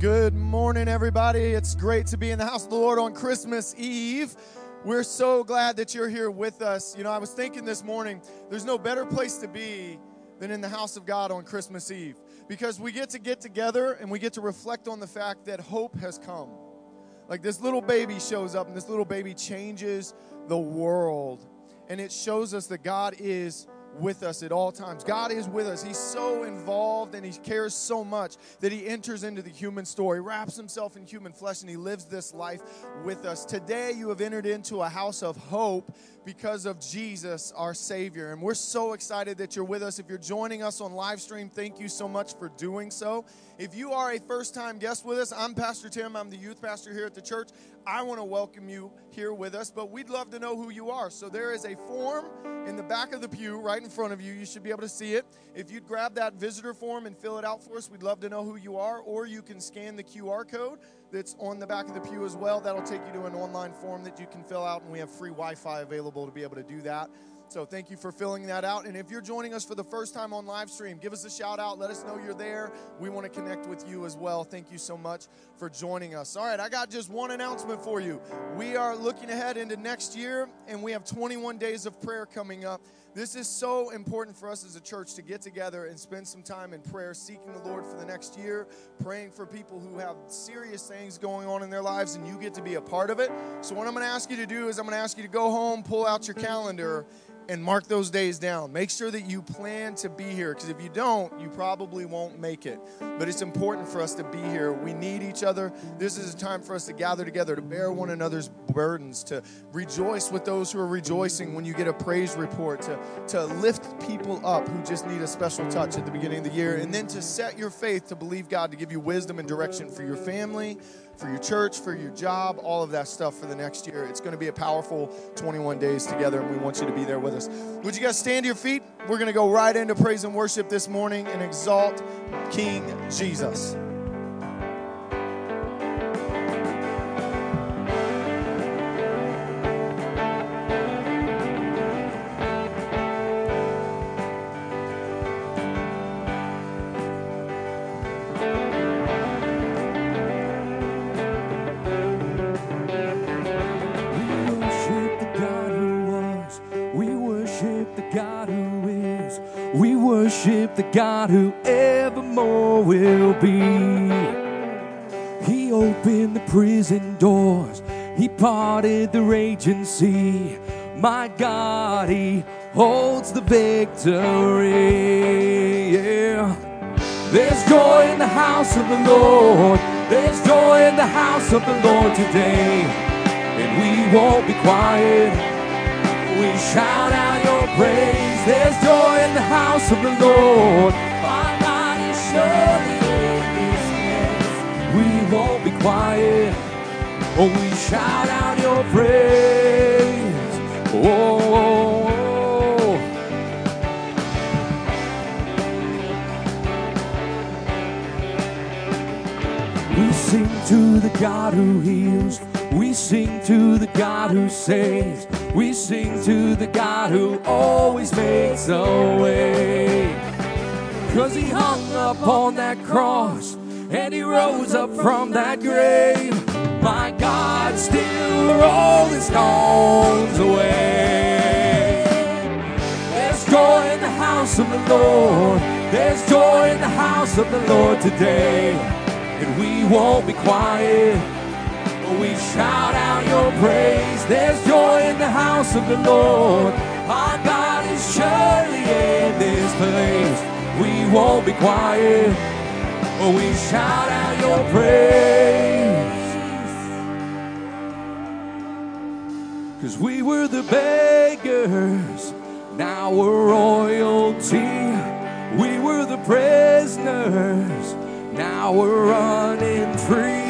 Good morning, everybody. It's great to be in the house of the Lord on Christmas Eve. We're so glad that you're here with us. You know, I was thinking this morning, there's no better place to be than in the house of God on Christmas Eve because we get to get together and we get to reflect on the fact that hope has come. Like this little baby shows up and this little baby changes the world. And it shows us that God is with us at all times. God is with us. He's so involved and He cares so much that He enters into the human story, wraps Himself in human flesh, and He lives this life with us. Today, you have entered into a house of hope because of Jesus, our Savior. And we're so excited that you're with us. If you're joining us on live stream, thank you so much for doing so. If you are a first time guest with us, I'm Pastor Tim. I'm the youth pastor here at the church. I want to welcome you here with us, but we'd love to know who you are. So there is a form in the back of the pew right in front of you. You should be able to see it. If you'd grab that visitor form and fill it out for us, we'd love to know who you are, or you can scan the QR code that's on the back of the pew as well. That'll take you to an online form that you can fill out, and we have free Wi Fi available to be able to do that. So thank you for filling that out. And if you're joining us for the first time on live stream, give us a shout out. Let us know you're there. We want to connect with you as well. Thank you so much for joining us. All right, I got just one announcement for you. We are looking ahead into next year, and we have 21 days of prayer coming up. This is so important for us as a church to get together and spend some time in prayer, seeking the Lord for the next year, praying for people who have serious things going on in their lives, and you get to be a part of it. So, what I'm going to ask you to do is, I'm going to ask you to go home, pull out your calendar, and mark those days down. Make sure that you plan to be here because if you don't, you probably won't make it. But it's important for us to be here. We need each other. This is a time for us to gather together, to bear one another's burdens, to rejoice with those who are rejoicing when you get a praise report, to, to lift people up who just need a special touch at the beginning of the year, and then to set your faith to believe God to give you wisdom and direction for your family for your church, for your job, all of that stuff for the next year. It's going to be a powerful 21 days together, and we want you to be there with us. Would you guys stand to your feet? We're going to go right into praise and worship this morning and exalt King Jesus. The God who evermore will be. He opened the prison doors, He parted the raging sea. My God, He holds the victory. Yeah. There's joy in the house of the Lord. There's joy in the house of the Lord today. And we won't be quiet. We shout out your praise. There's joy in the house of the Lord. Our God is surely in this place. We won't be quiet. Oh, we shout out your praise. Oh, oh, oh. We sing to the God who heals. We sing to the God who saves. We sing to the God who always makes a way. Cause he hung up on that cross and he rose up from that grave. My God still rolling stones away. There's joy in the house of the Lord. There's joy in the house of the Lord today. And we won't be quiet we shout out your praise. There's joy in the house of the Lord. Our God is surely in this place. We won't be quiet. Oh, we shout out your praise. Cause we were the beggars, now we're royalty. We were the prisoners, now we're running free.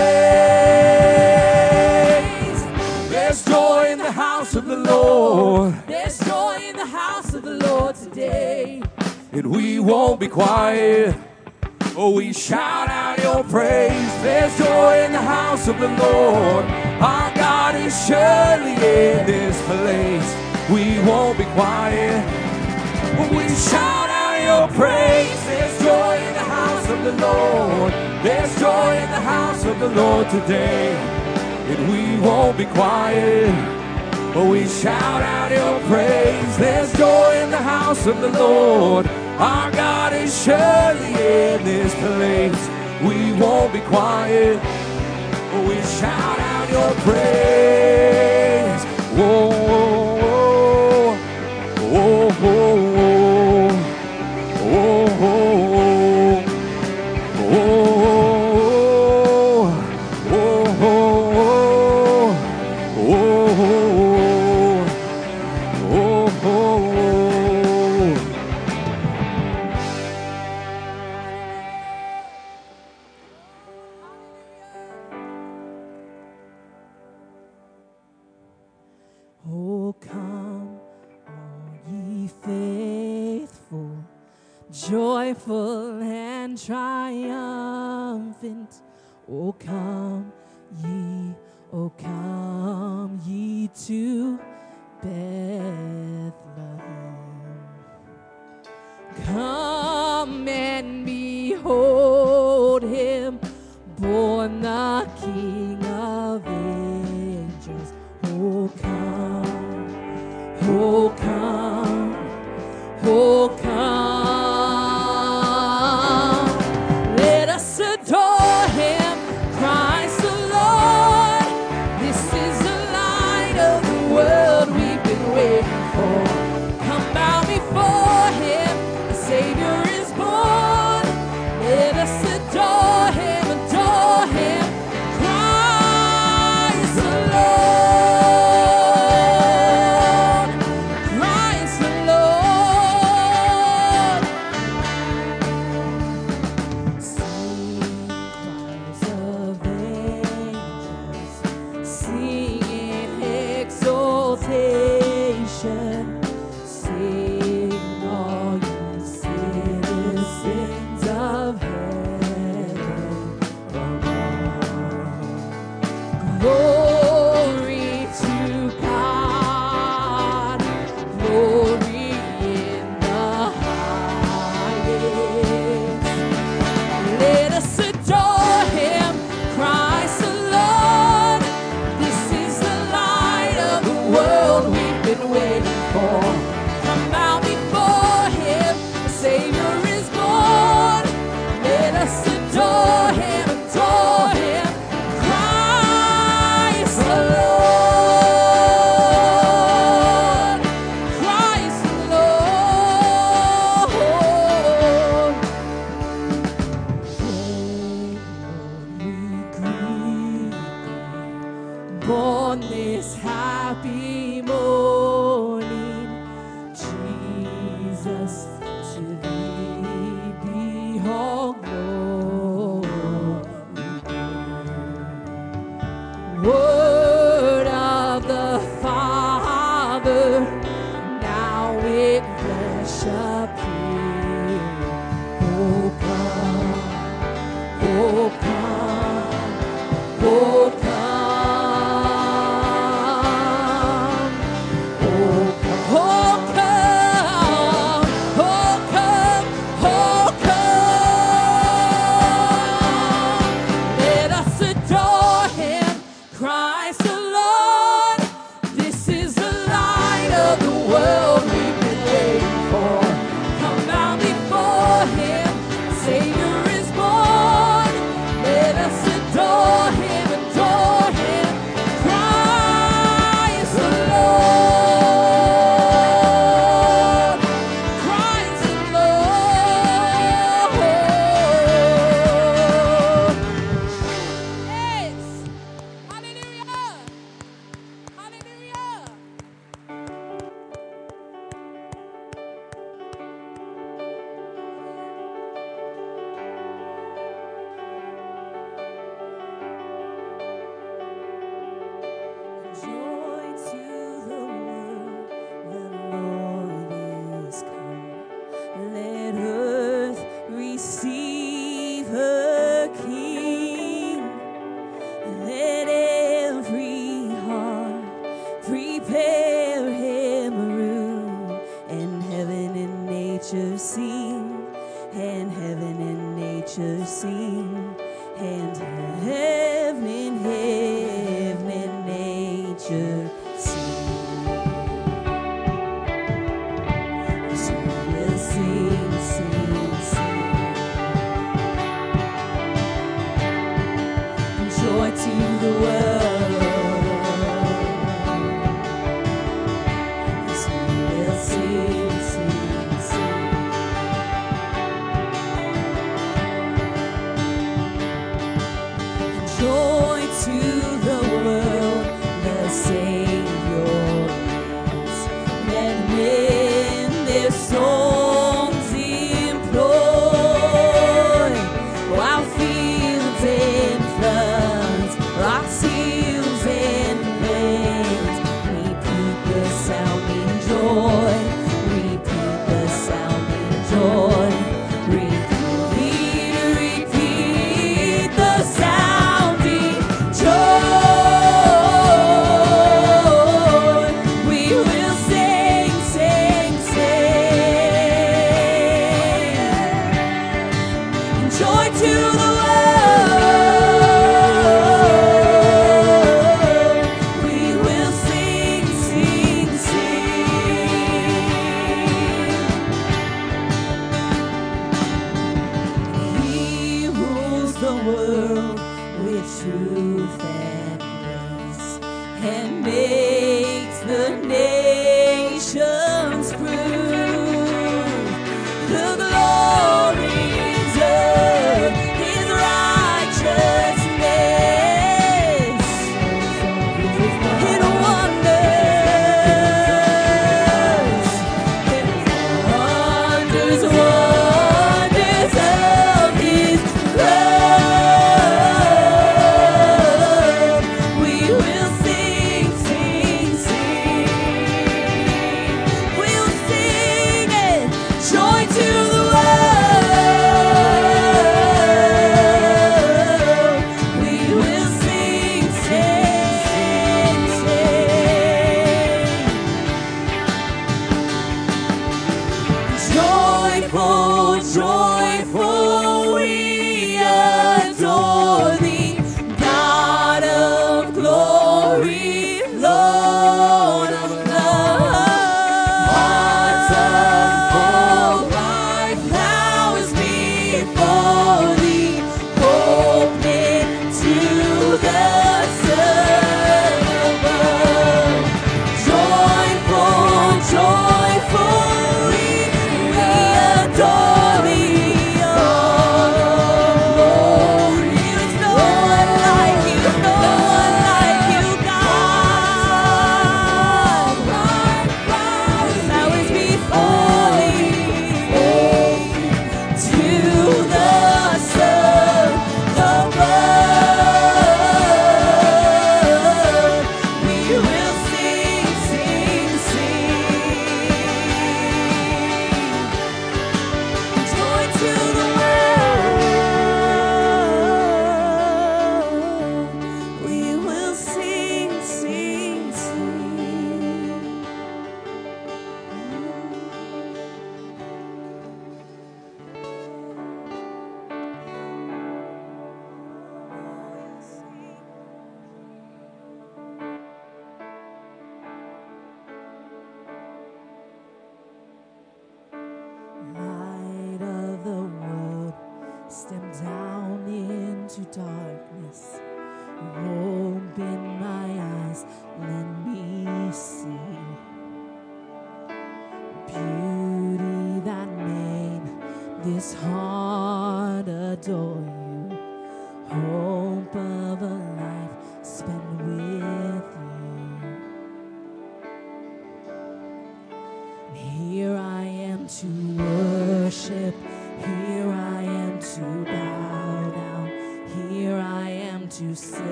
There's joy in the house of the Lord today. And we won't be quiet. Oh, we shout out your praise. There's joy in the house of the Lord. Our God is surely in this place. We won't be quiet. Oh, we shout out your praise. There's joy in the house of the Lord. There's joy in the house of the Lord today. And we won't be quiet. We shout out your praise. There's joy in the house of the Lord. Our God is surely in this place. We won't be quiet. We shout out your praise. Whoa, Oh, come ye, oh, come ye to Bethlehem. Come and behold him, born the King of angels. Oh, come, oh, come, oh, come.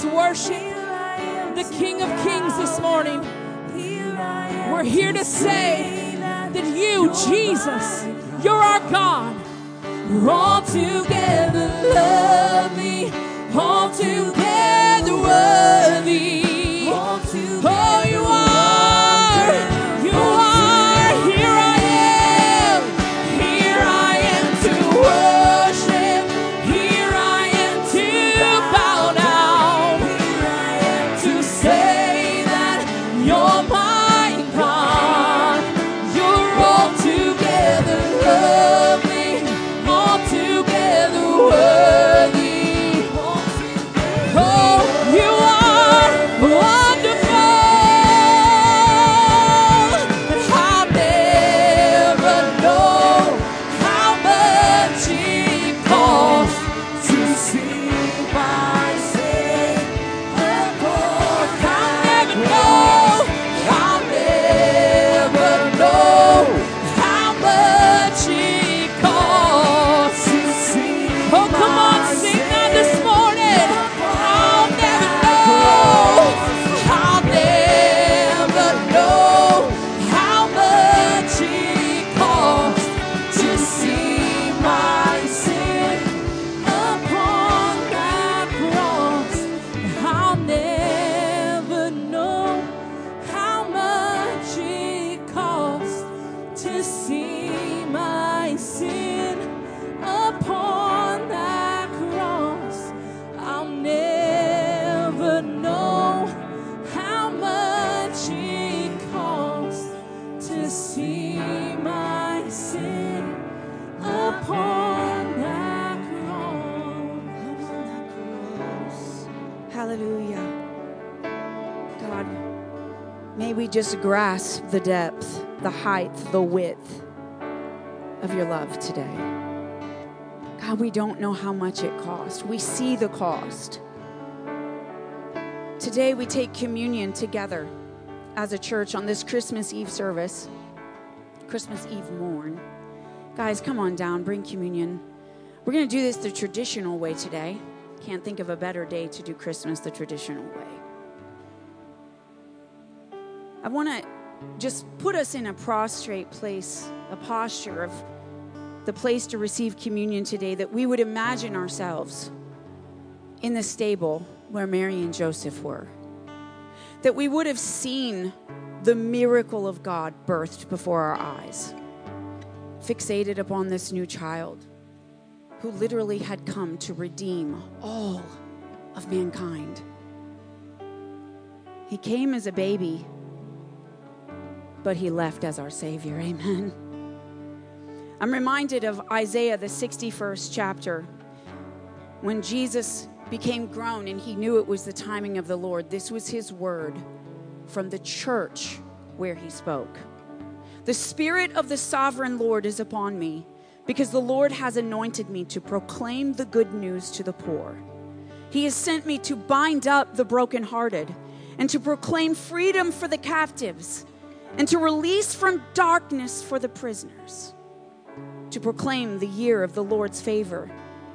Let's worship the King of Kings this morning. We're here to say that you, Jesus, you're our God. All together, love me. All together. grasp the depth, the height, the width of your love today. God, we don't know how much it cost. We see the cost. Today, we take communion together as a church on this Christmas Eve service, Christmas Eve morn. Guys, come on down, bring communion. We're going to do this the traditional way today. Can't think of a better day to do Christmas the traditional way. I want to just put us in a prostrate place, a posture of the place to receive communion today, that we would imagine ourselves in the stable where Mary and Joseph were. That we would have seen the miracle of God birthed before our eyes, fixated upon this new child who literally had come to redeem all of mankind. He came as a baby, but he left as our Savior. Amen. I'm reminded of Isaiah, the 61st chapter, when Jesus became grown and he knew it was the timing of the Lord. This was his word from the church where he spoke. The Spirit of the sovereign Lord is upon me because the Lord has anointed me to proclaim the good news to the poor. He has sent me to bind up the brokenhearted and to proclaim freedom for the captives and to release from darkness for the prisoners, to proclaim the year of the Lord's favor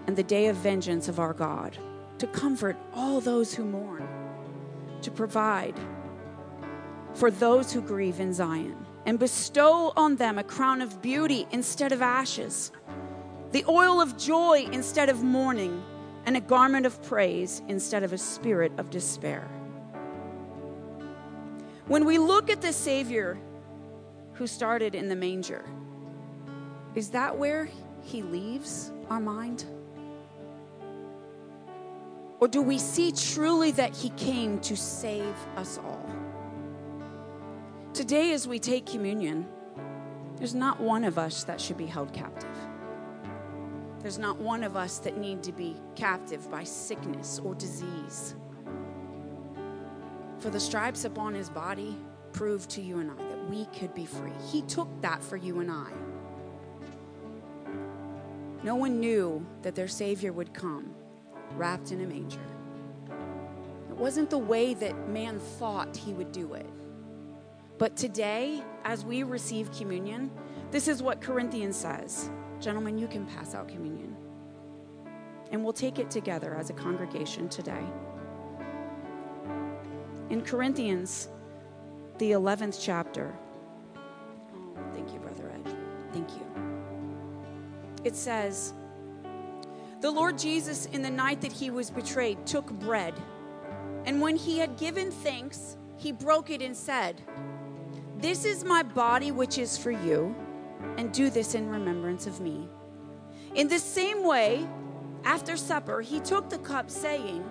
and the day of vengeance of our God, to comfort all those who mourn, to provide for those who grieve in Zion, and bestow on them a crown of beauty instead of ashes, the oil of joy instead of mourning, and a garment of praise instead of a spirit of despair. When we look at the Savior who started in the manger, is that where he leaves our mind? Or do we see truly that he came to save us all? Today, as we take communion, there's not one of us that should be held captive. There's not one of us that need to be captive by sickness or disease. For the stripes upon his body proved to you and I that we could be free. He took that for you and I. No one knew that their Savior would come wrapped in a manger. It wasn't the way that man thought he would do it. But today, as we receive communion, this is what Corinthians says. Gentlemen, you can pass out communion. And we'll take it together as a congregation today. In Corinthians, the 11th chapter. Oh, thank you, Brother Ed. Thank you. It says, The Lord Jesus, in the night that he was betrayed, took bread. And when he had given thanks, he broke it and said, This is my body, which is for you, and do this in remembrance of me. In the same way, after supper, he took the cup, saying,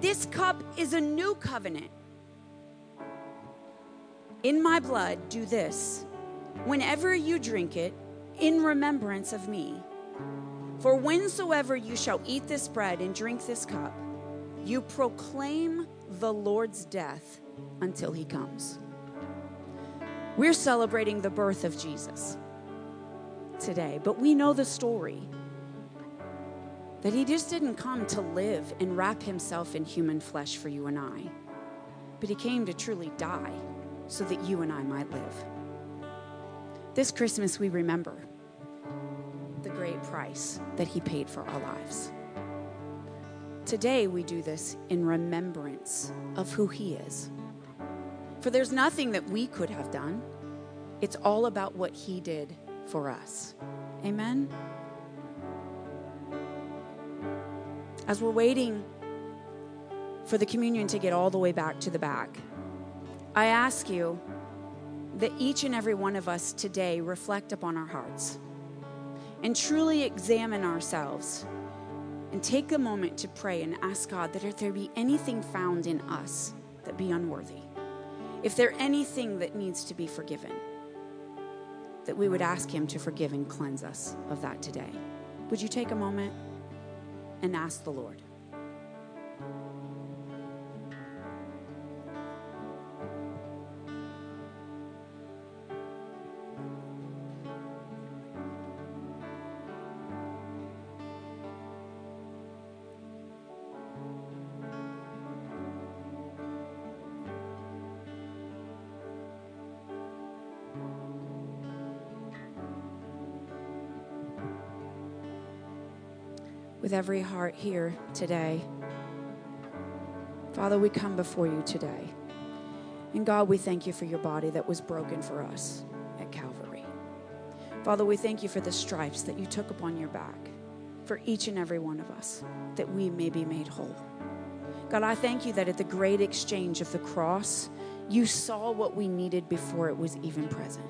This cup is a new covenant. In my blood, do this whenever you drink it in remembrance of me. For whensoever you shall eat this bread and drink this cup, you proclaim the Lord's death until he comes. We're celebrating the birth of Jesus today, but we know the story that he just didn't come to live and wrap himself in human flesh for you and I, but he came to truly die so that you and I might live. This Christmas, we remember the great price that he paid for our lives. Today, we do this in remembrance of who he is. For there's nothing that we could have done, it's all about what he did for us. Amen? As we're waiting for the communion to get all the way back to the back, I ask you that each and every one of us today reflect upon our hearts and truly examine ourselves and take a moment to pray and ask God that if there be anything found in us that be unworthy, if there anything that needs to be forgiven, that we would ask Him to forgive and cleanse us of that today. Would you take a moment and ask the Lord? With every heart here today. Father, we come before you today. And God, we thank you for your body that was broken for us at Calvary. Father, we thank you for the stripes that you took upon your back for each and every one of us, that we may be made whole. God, I thank you that at the great exchange of the cross, you saw what we needed before it was even present,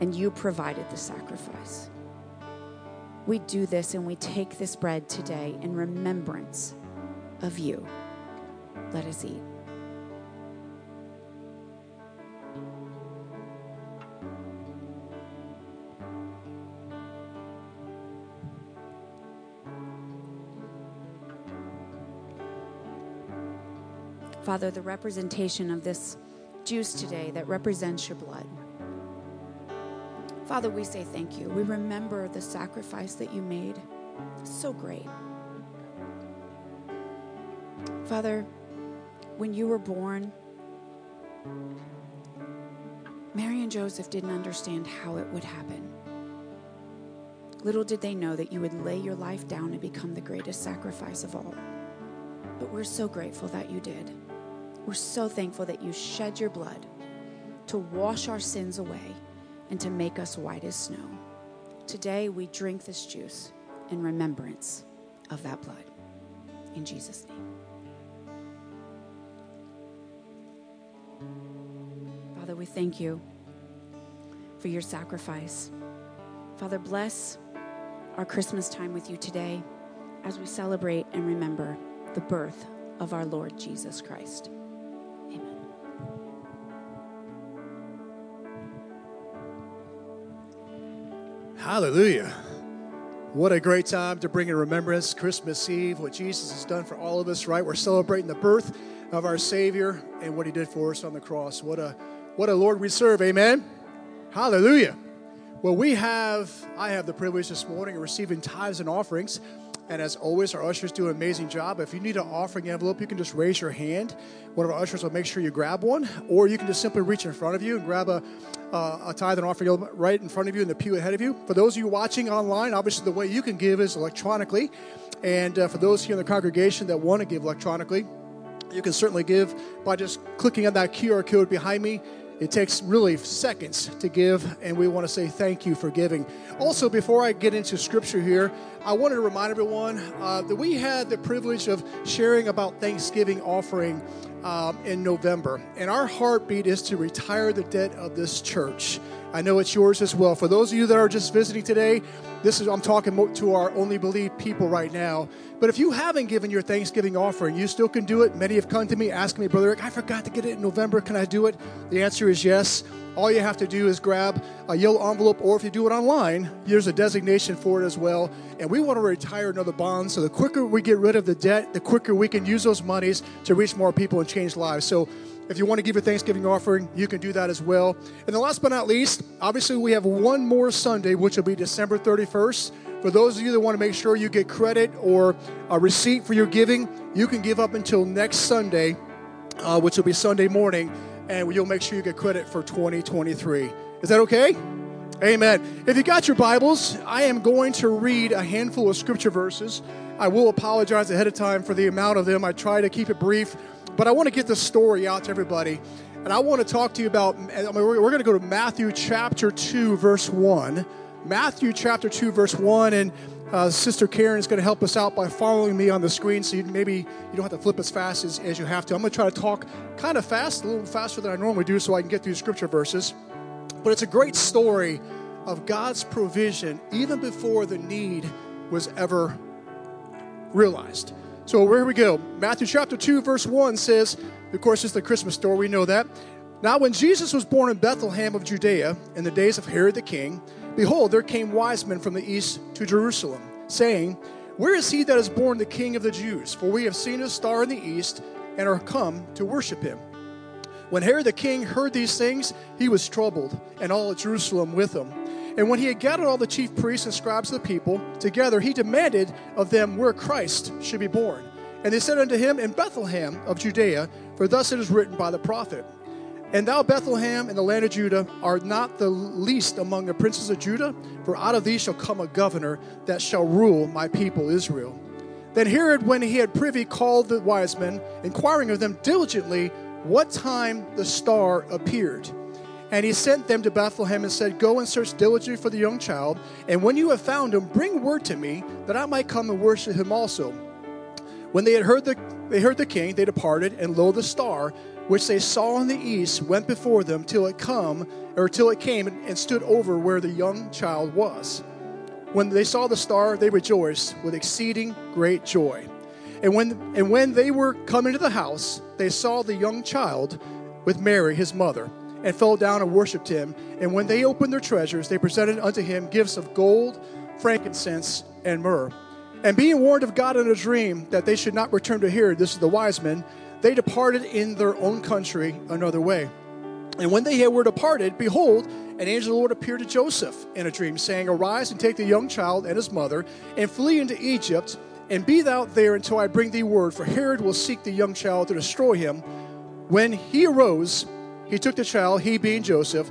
and you provided the sacrifice. We do this and we take this bread today in remembrance of you. Let us eat. Father, the representation of this juice today that represents your blood. Father, we say thank you. We remember the sacrifice that you made. So great. Father, when you were born, Mary and Joseph didn't understand how it would happen. Little did they know that you would lay your life down and become the greatest sacrifice of all. But we're so grateful that you did. We're so thankful that you shed your blood to wash our sins away and to make us white as snow. Today we drink this juice in remembrance of that blood. In Jesus' name. Father, we thank you for your sacrifice. Father, bless our Christmas time with you today as we celebrate and remember the birth of our Lord Jesus Christ. Hallelujah. What a great time to bring in remembrance Christmas Eve, what Jesus has done for all of us, right? We're celebrating the birth of our Savior and what he did for us on the cross. What a what a Lord we serve. Amen. Hallelujah. Well, we have I have the privilege this morning of receiving tithes and offerings. And as always, our ushers do an amazing job. If you need an offering envelope, you can just raise your hand. One of our ushers will make sure you grab one, or you can just simply reach in front of you and grab a, uh, a tithe and offering envelope right in front of you in the pew ahead of you. For those of you watching online, obviously the way you can give is electronically. And uh, for those here in the congregation that want to give electronically, you can certainly give by just clicking on that QR code behind me it takes really seconds to give, and we want to say thank you for giving. Also, before I get into scripture here, I wanted to remind everyone uh, that we had the privilege of sharing about Thanksgiving offering um, in November, and our heartbeat is to retire the debt of this church. I know it's yours as well. For those of you that are just visiting today, this is I'm talking to our only believe people right now. But if you haven't given your Thanksgiving offering, you still can do it. Many have come to me asking me, Brother Rick, I forgot to get it in November. Can I do it? The answer is yes. All you have to do is grab a yellow envelope, or if you do it online, there's a designation for it as well. And we want to retire another bond. So the quicker we get rid of the debt, the quicker we can use those monies to reach more people and change lives. So if you want to give your Thanksgiving offering, you can do that as well. And then last but not least, obviously we have one more Sunday, which will be December 31st. For those of you that want to make sure you get credit or a receipt for your giving, you can give up until next Sunday, uh, which will be Sunday morning, and you'll make sure you get credit for 2023. Is that okay? Amen. If you got your Bibles, I am going to read a handful of scripture verses. I will apologize ahead of time for the amount of them. I try to keep it brief but I want to get the story out to everybody. And I want to talk to you about, I mean, we're, we're going to go to Matthew chapter 2, verse 1. Matthew chapter 2, verse 1. And uh, Sister Karen is going to help us out by following me on the screen so you, maybe you don't have to flip as fast as, as you have to. I'm going to try to talk kind of fast, a little faster than I normally do so I can get through scripture verses. But it's a great story of God's provision even before the need was ever realized. So where we go? Matthew chapter 2, verse 1 says, of course, it's the Christmas story, we know that. Now, when Jesus was born in Bethlehem of Judea in the days of Herod the king, behold, there came wise men from the east to Jerusalem, saying, Where is he that is born the king of the Jews? For we have seen his star in the east and are come to worship him. When Herod the king heard these things, he was troubled, and all Jerusalem with him. And when he had gathered all the chief priests and scribes of the people together, he demanded of them where Christ should be born. And they said unto him, In Bethlehem of Judea, for thus it is written by the prophet. And thou, Bethlehem, in the land of Judah, art not the least among the princes of Judah, for out of thee shall come a governor that shall rule my people Israel. Then Herod, when he had privy, called the wise men, inquiring of them diligently what time the star appeared. And he sent them to Bethlehem and said, Go and search diligently for the young child, and when you have found him, bring word to me that I might come and worship him also. When they had heard the they heard the king, they departed, and lo, the star, which they saw in the east, went before them till it come, or till it came and stood over where the young child was. When they saw the star, they rejoiced with exceeding great joy. And when and when they were come into the house, they saw the young child with Mary, his mother, and fell down and worshipped him. And when they opened their treasures, they presented unto him gifts of gold, frankincense, and myrrh. And being warned of God in a dream that they should not return to Herod, this is the wise men, they departed in their own country another way. And when they were departed, behold, an angel of the Lord appeared to Joseph in a dream, saying, Arise and take the young child and his mother, and flee into Egypt, and be thou there until I bring thee word, for Herod will seek the young child to destroy him. When he arose, he took the child, he being Joseph,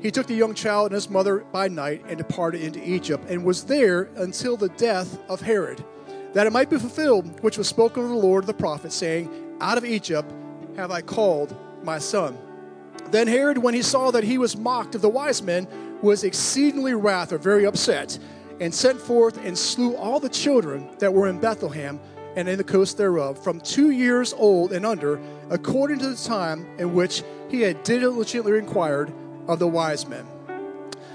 he took the young child and his mother by night and departed into Egypt, and was there until the death of Herod, that it might be fulfilled which was spoken of the Lord the prophet, saying, Out of Egypt have I called my son. Then Herod, when he saw that he was mocked of the wise men, was exceedingly wrath, or very upset, and sent forth and slew all the children that were in Bethlehem and in the coast thereof, from two years old and under, according to the time in which he had diligently inquired of the wise men.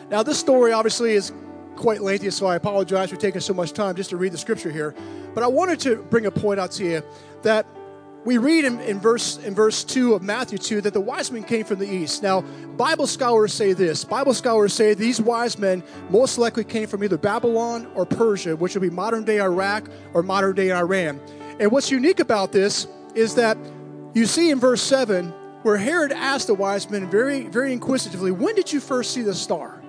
Now, this story obviously is quite lengthy, so I apologize for taking so much time just to read the scripture here. But I wanted to bring a point out to you that we read in, in, verse in verse 2 of Matthew 2 that the wise men came from the east. Now, Bible scholars say this. Bible scholars say these wise men most likely came from either Babylon or Persia, which would be modern day Iraq or modern day Iran. And what's unique about this is that you see in verse 7 where Herod asked the wise men very, very inquisitively, When did you first see the star?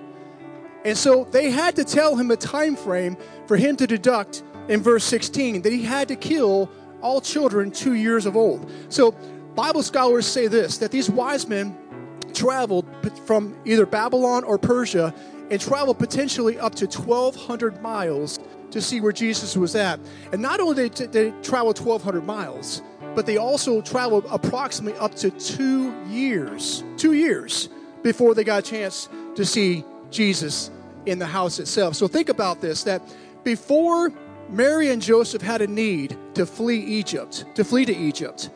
And so they had to tell him a time frame for him to deduct in verse 16 that he had to kill all children two years of old. So Bible scholars say this that these wise men traveled from either Babylon or Persia and traveled potentially up to 1,200 miles to see where Jesus was at. And not only did they travel 1,200 miles, but they also traveled approximately up to two years, two years before they got a chance to see Jesus in the house itself. So think about this that before Mary and Joseph had a need to flee Egypt, to flee to Egypt,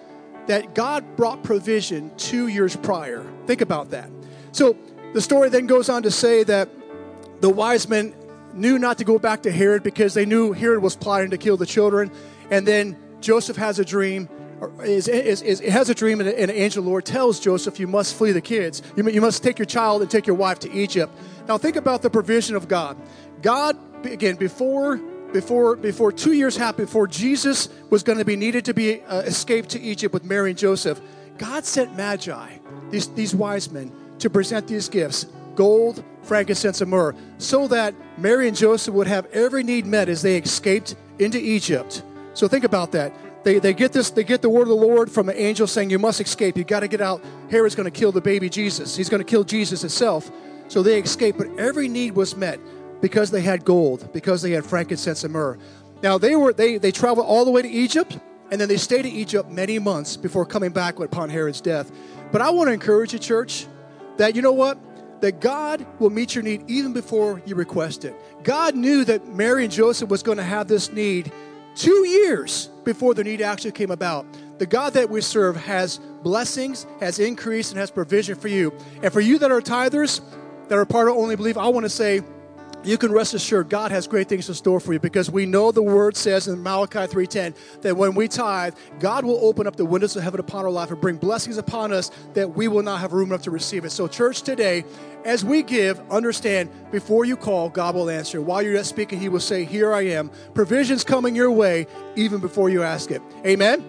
that God brought provision two years prior. Think about that. So the story then goes on to say that the wise men knew not to go back to Herod because they knew Herod was plotting to kill the children. And then Joseph has a dream is, is, is, has a dream, and an angel Lord tells Joseph, You must flee the kids. You, you must take your child and take your wife to Egypt. Now, think about the provision of God. God, again, before before before two years happened, before Jesus was going to be needed to be uh, escaped to Egypt with Mary and Joseph, God sent magi, these, these wise men, to present these gifts gold, frankincense, and myrrh, so that Mary and Joseph would have every need met as they escaped into Egypt. So think about that. They, they get this, they get the word of the Lord from an angel saying, You must escape, you got to get out. Herod's going to kill the baby Jesus. He's going to kill Jesus himself. So they escape, but every need was met because they had gold, because they had frankincense and myrrh. Now they were they they traveled all the way to Egypt, and then they stayed in Egypt many months before coming back upon Herod's death. But I want to encourage you, church, that you know what? That God will meet your need even before you request it. God knew that Mary and Joseph was going to have this need two years before the need actually came about. The God that we serve has blessings, has increase, and has provision for you. And for you that are tithers, that are part of Only Believe, I want to say, you can rest assured God has great things in store for you because we know the word says in Malachi 3:10 that when we tithe, God will open up the windows of heaven upon our life and bring blessings upon us that we will not have room enough to receive it. So church today, as we give, understand before you call, God will answer. While you're yet speaking, he will say, "Here I am." Provisions coming your way even before you ask it. Amen.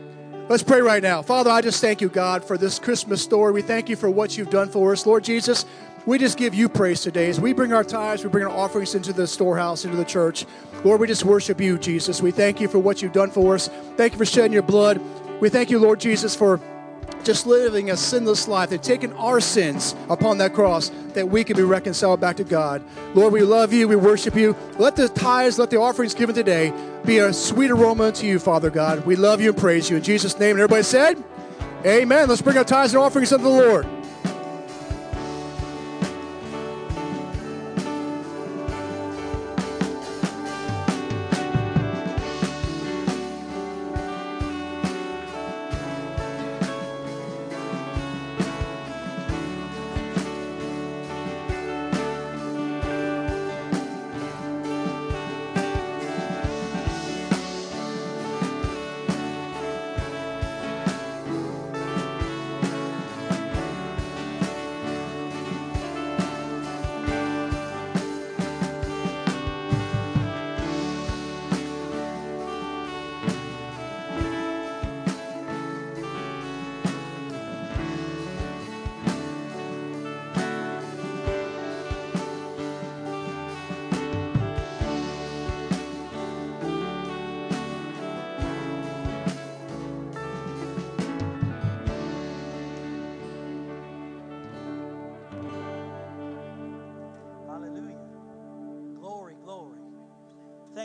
Let's pray right now. Father, I just thank you, God, for this Christmas story. We thank you for what you've done for us. Lord Jesus, we just give you praise today as we bring our tithes, we bring our offerings into the storehouse, into the church. Lord, we just worship you, Jesus. We thank you for what you've done for us. Thank you for shedding your blood. We thank you, Lord Jesus, for just living a sinless life. They've our sins upon that cross that we can be reconciled back to God. Lord, we love you. We worship you. Let the tithes, let the offerings given today be a sweet aroma to you, Father God. We love you and praise you. In Jesus' name, and everybody said, Amen. Let's bring our tithes and offerings unto the Lord.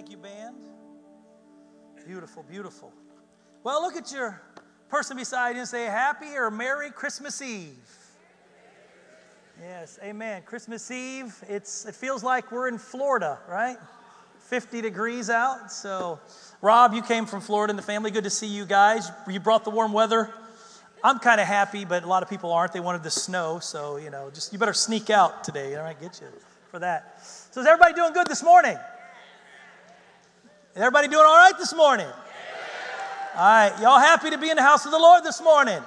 Thank you, band. Beautiful, beautiful. Well, look at your person beside you and say, Happy or Merry Christmas Eve. Yes, amen. Christmas Eve, it's, it feels like we're in Florida, right? 50 degrees out. So, Rob, you came from Florida and the family. Good to see you guys. You brought the warm weather. I'm kind of happy, but a lot of people aren't. They wanted the snow, so you know, just you better sneak out today. All right, get you for that. So is everybody doing good this morning? Is everybody doing all right this morning? All right, y'all happy to be in the house of the Lord this morning?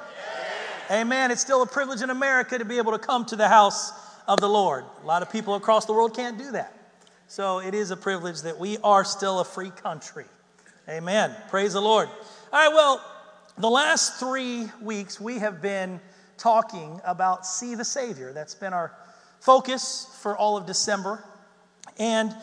Amen. It's still a privilege in America to be able to come to the house of the Lord. A lot of people across the world can't do that. So it is a privilege that we are still a free country. Amen. Praise the Lord. All right, well, the last three weeks we have been talking about See the Savior. That's been our focus for all of December. And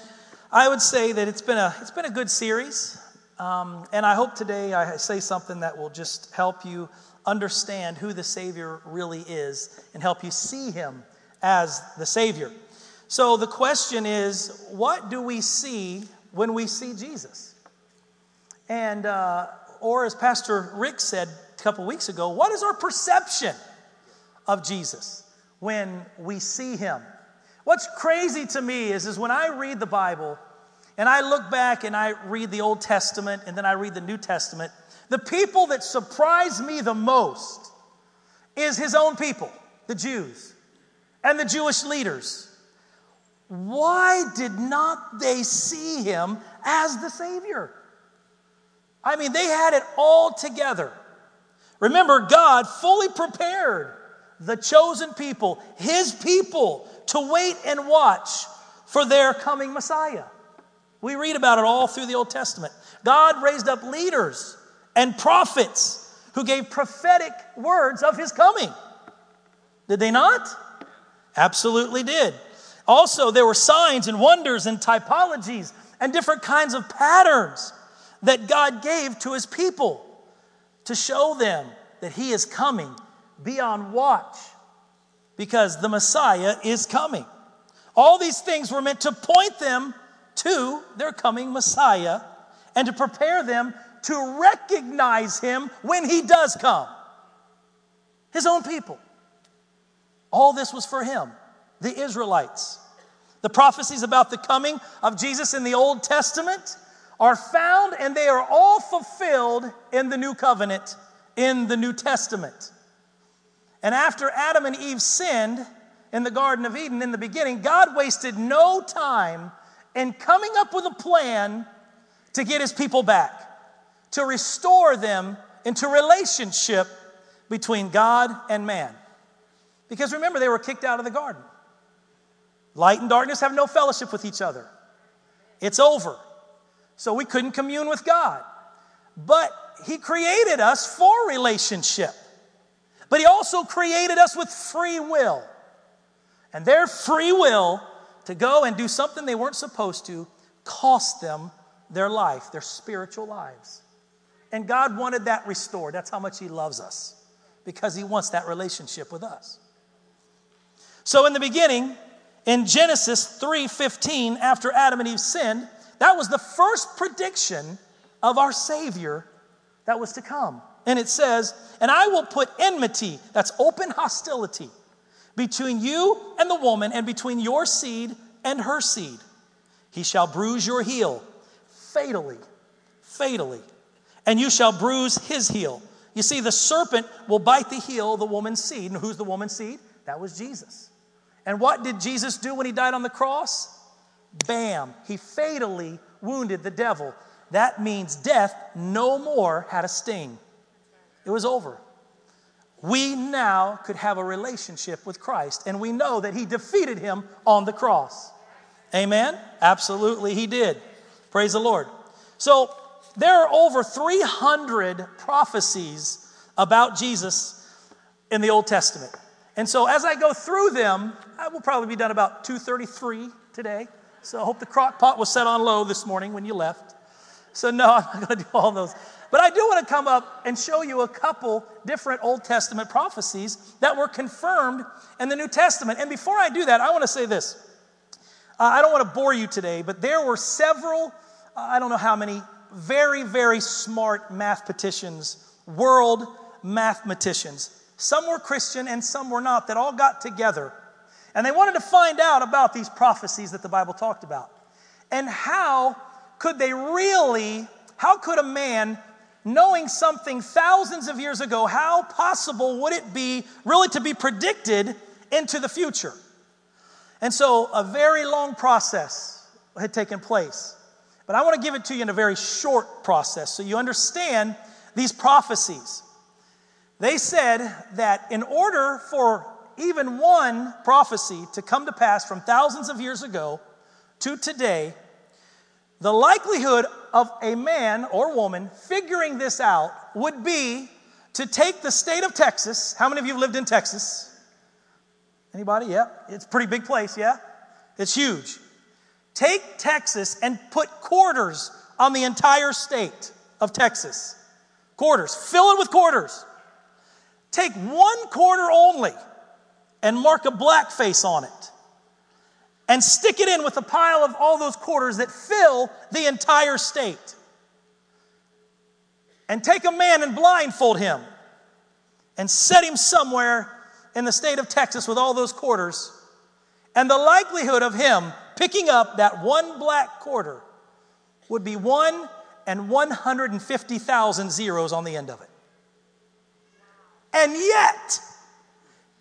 I would say that it's been a, it's been a good series. Um, and I hope today I say something that will just help you understand who the Savior really is and help you see Him as the Savior. So the question is what do we see when we see Jesus? And, uh, or as Pastor Rick said a couple weeks ago, what is our perception of Jesus when we see Him? What's crazy to me is, is when I read the Bible and I look back and I read the Old Testament and then I read the New Testament, the people that surprise me the most is his own people, the Jews, and the Jewish leaders. Why did not they see him as the Savior? I mean, they had it all together. Remember, God fully prepared the chosen people, his people, to wait and watch for their coming Messiah. We read about it all through the Old Testament. God raised up leaders and prophets who gave prophetic words of his coming. Did they not? Absolutely did. Also, there were signs and wonders and typologies and different kinds of patterns that God gave to his people to show them that he is coming. Be on watch because the Messiah is coming. All these things were meant to point them to their coming Messiah and to prepare them to recognize him when he does come. His own people. All this was for him, the Israelites. The prophecies about the coming of Jesus in the Old Testament are found and they are all fulfilled in the new covenant, in the New Testament. And after Adam and Eve sinned in the Garden of Eden in the beginning, God wasted no time in coming up with a plan to get his people back, to restore them into relationship between God and man. Because remember, they were kicked out of the garden. Light and darkness have no fellowship with each other. It's over. So we couldn't commune with God. But He created us for relationship. But He also created us with free will. And their free will to go and do something they weren't supposed to cost them their life, their spiritual lives. And God wanted that restored. That's how much He loves us. because he wants that relationship with us. So in the beginning, in Genesis 3:15, after Adam and Eve sinned, that was the first prediction of our Savior that was to come. And it says, And I will put enmity, that's open hostility, between you and the woman, and between your seed and her seed. He shall bruise your heel, fatally, fatally, and you shall bruise his heel. You see, the serpent will bite the heel of the woman's seed. And who's the woman's seed? That was Jesus. And what did Jesus do when he died on the cross? Bam, he fatally wounded the devil. That means death no more had a sting. It was over. We now could have a relationship with Christ, and we know that he defeated him on the cross. Amen? Absolutely, he did. Praise the Lord. So, there are over 300 prophecies about Jesus in the Old Testament. And so as I go through them, I will probably be done about 2:33 today. So I hope the crock pot was set on low this morning when you left. So no, I'm not going to do all those. But I do want to come up and show you a couple different Old Testament prophecies that were confirmed in the New Testament. And before I do that, I want to say this. Uh, I don't want to bore you today, but there were several, uh, I don't know how many, very, very smart mathematicians, world mathematicians. Some were Christian and some were not, that all got together. And they wanted to find out about these prophecies that the Bible talked about. And how could they really, how could a man, knowing something thousands of years ago, how possible would it be really to be predicted into the future? And so a very long process had taken place. But I want to give it to you in a very short process so you understand these prophecies. They said that in order for even one prophecy to come to pass from thousands of years ago to today, the likelihood of a man or woman figuring this out would be to take the state of Texas. How many of you have lived in Texas? Anybody? Yeah. It's a pretty big place, yeah? It's huge. Take Texas and put quarters on the entire state of Texas. Quarters. Fill it with quarters. Take one quarter only and mark a black face on it. And stick it in with a pile of all those quarters that fill the entire state. And take a man and blindfold him and set him somewhere in the state of Texas with all those quarters. And the likelihood of him picking up that one black quarter would be one and 150,000 zeros on the end of it. And yet,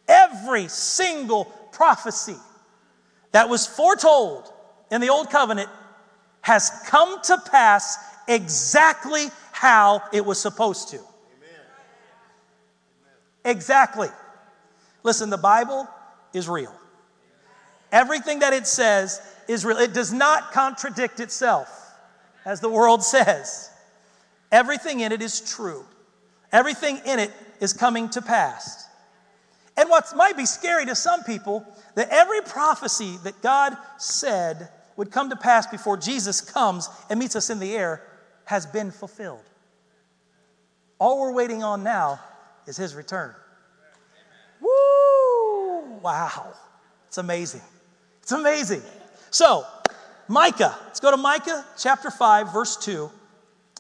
every single prophecy that was foretold in the Old Covenant has come to pass exactly how it was supposed to. Exactly. Listen, the Bible is real. Everything that it says is real. It does not contradict itself, as the world says. Everything in it is true. Everything in it is coming to pass. And what might be scary to some people, that every prophecy that God said would come to pass before Jesus comes and meets us in the air has been fulfilled. All we're waiting on now is his return. Woo! Wow. It's amazing. It's amazing. So, Micah, let's go to Micah chapter 5, verse 2.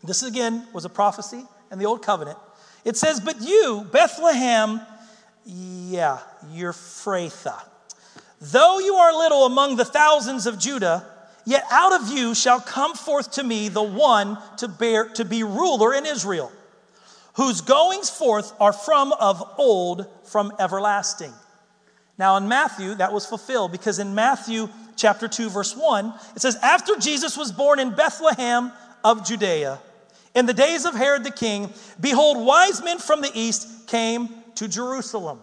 This again was a prophecy in the Old Covenant. It says, But you, Bethlehem, yeah, Ephrathah, though you are little among the thousands of Judah, yet out of you shall come forth to me the one to bear to be ruler in Israel, whose goings forth are from of old, from everlasting. Now in Matthew, that was fulfilled because in Matthew chapter 2, verse 1, it says, After Jesus was born in Bethlehem of Judea, in the days of Herod the king, behold, wise men from the east came to Jerusalem.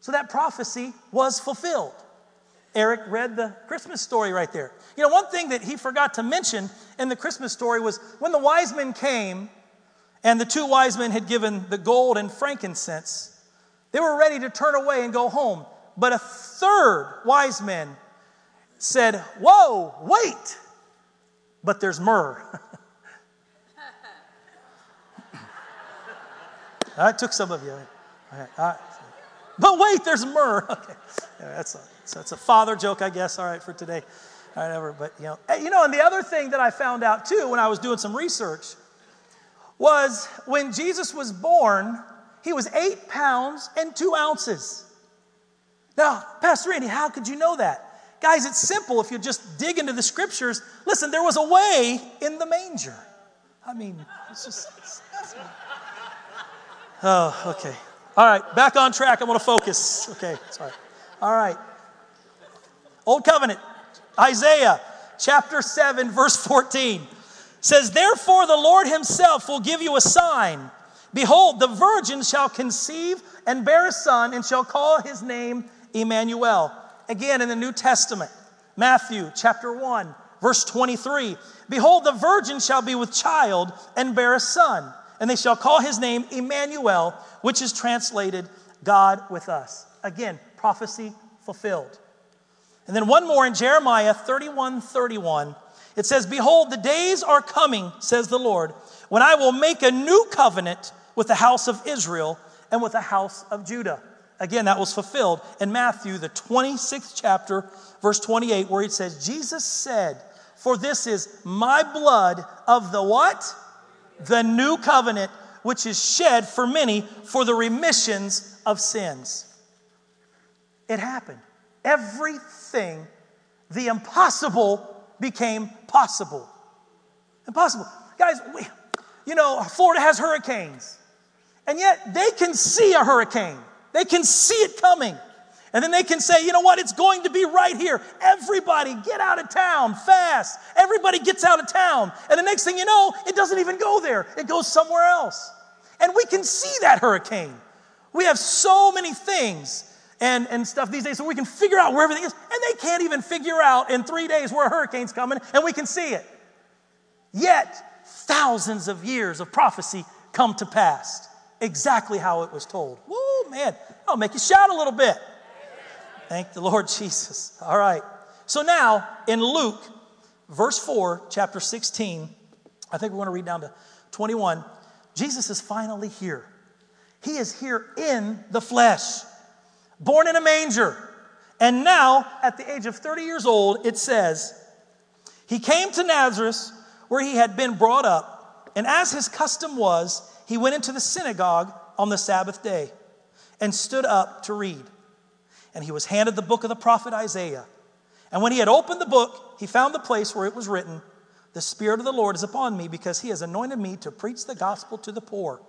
So that prophecy was fulfilled. Eric read the Christmas story right there. You know, one thing that he forgot to mention in the Christmas story was when the wise men came and the two wise men had given the gold and frankincense, they were ready to turn away and go home. But a third wise man said, Whoa, wait, but there's myrrh. That took some of you. All right. But wait, there's myrrh. Okay, that's a that's a father joke, I guess. All right for today, whatever. But you know, you know, and the other thing that I found out too when I was doing some research was when Jesus was born, he was eight pounds and two ounces. Now, Pastor Randy, how could you know that? Guys, it's simple if you just dig into the scriptures. Listen, there was a way in the manger. I mean, it's just. It's, it's, oh, okay. All right, back on track. I want to focus. Okay, sorry. All right. Old Covenant, Isaiah chapter 7, verse 14 says, Therefore the Lord himself will give you a sign. Behold, the virgin shall conceive and bear a son, and shall call his name Emmanuel. Again in the New Testament, Matthew chapter 1, verse 23. Behold, the virgin shall be with child and bear a son, and they shall call his name Emmanuel, which is translated God with us. Again, prophecy fulfilled. And then one more in Jeremiah 31 31. It says, Behold, the days are coming, says the Lord, when I will make a new covenant with the house of Israel and with the house of Judah. Again, that was fulfilled in Matthew, the 26th chapter, verse 28, where it says, Jesus said, For this is my blood of the what? The new covenant, which is shed for many for the remissions of sins. It happened. Everything, the impossible became possible. Impossible. Guys, we, you know, Florida has hurricanes, and yet they can see a hurricane, they can see it coming. And then they can say, you know what, it's going to be right here. Everybody get out of town fast. Everybody gets out of town. And the next thing you know, it doesn't even go there, it goes somewhere else. And we can see that hurricane. We have so many things and, and stuff these days so we can figure out where everything is. And they can't even figure out in three days where a hurricane's coming, and we can see it. Yet, thousands of years of prophecy come to pass exactly how it was told. Woo, man, that'll make you shout a little bit. Thank the Lord Jesus. All right. So now in Luke, verse 4, chapter 16, I think we're going to read down to 21. Jesus is finally here. He is here in the flesh born in a manger. And now, at the age of 30 years old, it says, He came to Nazareth where he had been brought up, and as his custom was, he went into the synagogue on the Sabbath day and stood up to read. And he was handed the book of the prophet Isaiah. And when he had opened the book, he found the place where it was written, The Spirit of the Lord is upon me because he has anointed me to preach the gospel to the poor.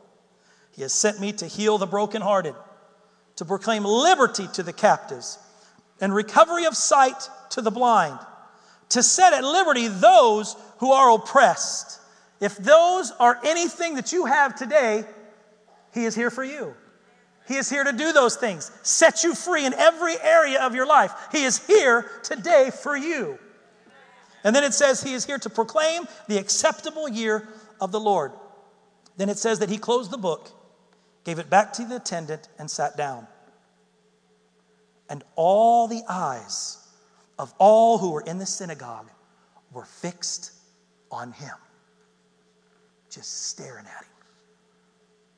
He has sent me to heal the brokenhearted to proclaim liberty to the captives and recovery of sight to the blind, to set at liberty those who are oppressed. If those are anything that you have today, He is here for you. He is here to do those things, set you free in every area of your life. He is here today for you. And then it says He is here to proclaim the acceptable year of the Lord. Then it says that He closed the book gave it back to the attendant, and sat down. And all the eyes of all who were in the synagogue were fixed on him, just staring at him.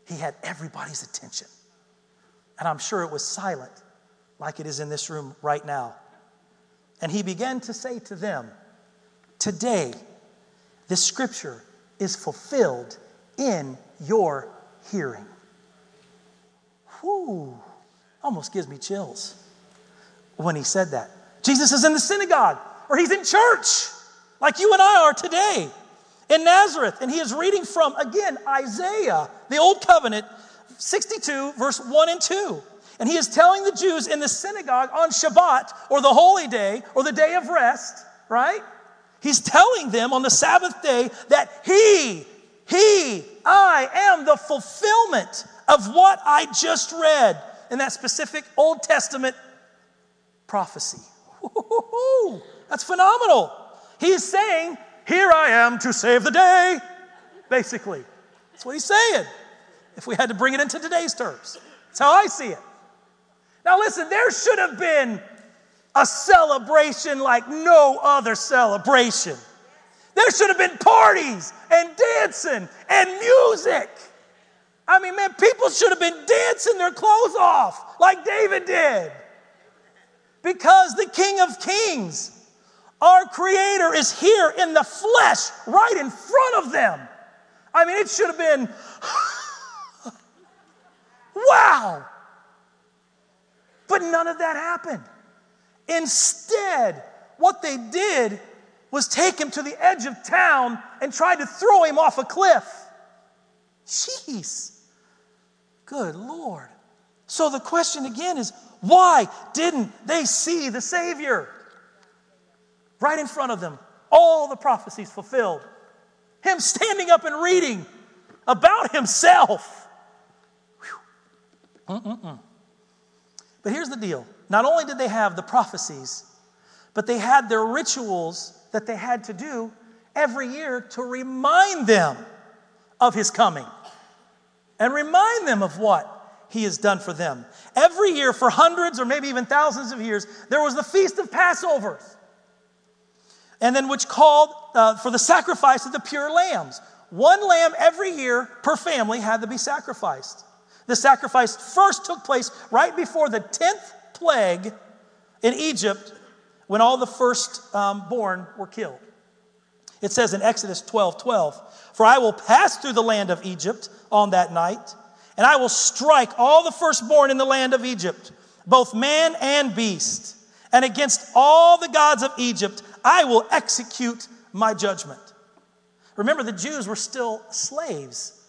He had everybody's attention. And I'm sure it was silent, like it is in this room right now. And he began to say to them, Today, this scripture is fulfilled in your hearing. Whew, almost gives me chills when he said that. Jesus is in the synagogue or he's in church like you and I are today in Nazareth. And he is reading from, again, Isaiah, the Old Covenant, 62, verse 1 and 2. And he is telling the Jews in the synagogue on Shabbat or the holy day or the day of rest, right? He's telling them on the Sabbath day that he, he, I am the fulfillment of what I just read in that specific Old Testament prophecy. That's phenomenal. He's saying, Here I am to save the day, basically. That's what he's saying, if we had to bring it into today's terms. That's how I see it. Now, listen, there should have been a celebration like no other celebration. There should have been parties and dancing and music. I mean, man, people should have been dancing their clothes off like David did. Because the King of Kings, our Creator, is here in the flesh, right in front of them. I mean, it should have been, wow. But none of that happened. Instead, what they did was take him to the edge of town and tried to throw him off a cliff. Jeez. Good Lord. So the question again is why didn't they see the Savior? Right in front of them, all the prophecies fulfilled. Him standing up and reading about himself. But here's the deal not only did they have the prophecies, but they had their rituals that they had to do every year to remind them of his coming and remind them of what he has done for them. Every year, for hundreds or maybe even thousands of years, there was the Feast of Passovers, and then which called uh, for the sacrifice of the pure lambs. One lamb every year per family had to be sacrificed. The sacrifice first took place right before the 10th plague in Egypt when all the firstborn um, were killed. It says in Exodus 12 12, For I will pass through the land of Egypt on that night, and I will strike all the firstborn in the land of Egypt, both man and beast. And against all the gods of Egypt, I will execute my judgment. Remember, the Jews were still slaves,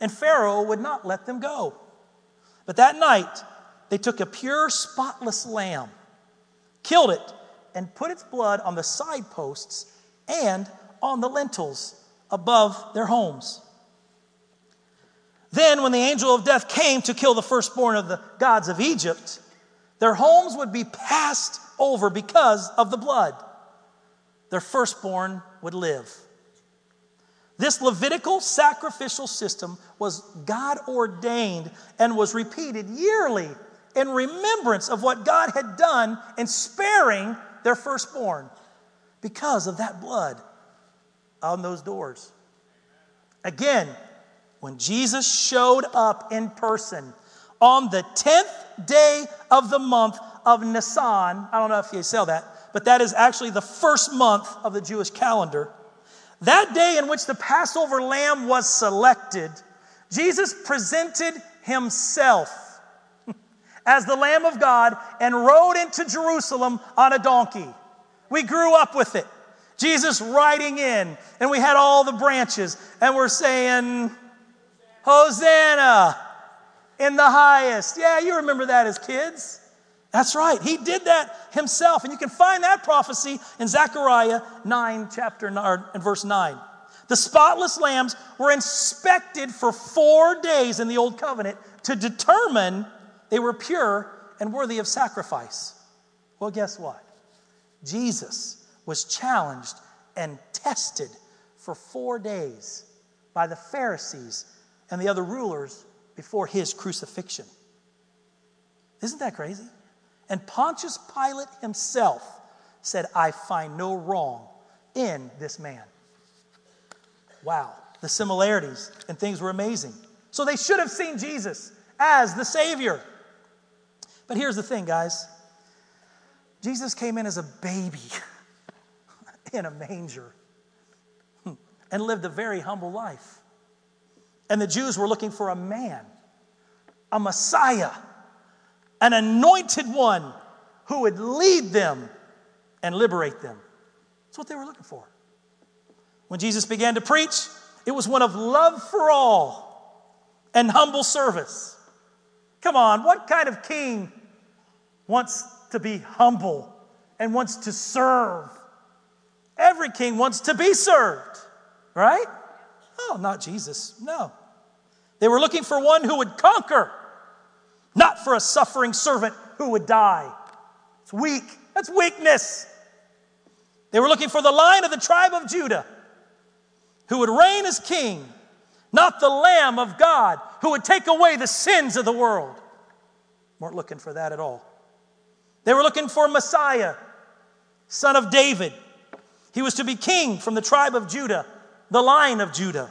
and Pharaoh would not let them go. But that night, they took a pure, spotless lamb, killed it, and put its blood on the side posts and on the lintels above their homes. Then, when the angel of death came to kill the firstborn of the gods of Egypt, their homes would be passed over because of the blood. Their firstborn would live. This Levitical sacrificial system was God ordained and was repeated yearly in remembrance of what God had done in sparing their firstborn because of that blood on those doors. Again, when Jesus showed up in person on the 10th day of the month of Nisan, I don't know if you sell that, but that is actually the first month of the Jewish calendar. That day in which the Passover lamb was selected, Jesus presented himself as the Lamb of God and rode into Jerusalem on a donkey. We grew up with it. Jesus riding in, and we had all the branches, and we're saying, Hosanna in the highest. Yeah, you remember that as kids. That's right. He did that himself. And you can find that prophecy in Zechariah 9, chapter 9, and verse 9. The spotless lambs were inspected for four days in the Old Covenant to determine they were pure and worthy of sacrifice. Well, guess what? Jesus was challenged and tested for four days by the Pharisees and the other rulers before his crucifixion. Isn't that crazy? And Pontius Pilate himself said, I find no wrong in this man. Wow, the similarities and things were amazing. So they should have seen Jesus as the Savior. But here's the thing, guys Jesus came in as a baby in a manger and lived a very humble life. And the Jews were looking for a man, a Messiah, an anointed one who would lead them and liberate them. That's what they were looking for. When Jesus began to preach, it was one of love for all and humble service. Come on, what kind of king wants to be humble and wants to serve? Every king wants to be served, right? Oh, not Jesus. No. They were looking for one who would conquer, not for a suffering servant who would die. It's weak. That's weakness. They were looking for the line of the tribe of Judah who would reign as king, not the Lamb of God who would take away the sins of the world. Weren't looking for that at all. They were looking for Messiah, son of David. He was to be king from the tribe of Judah the line of Judah.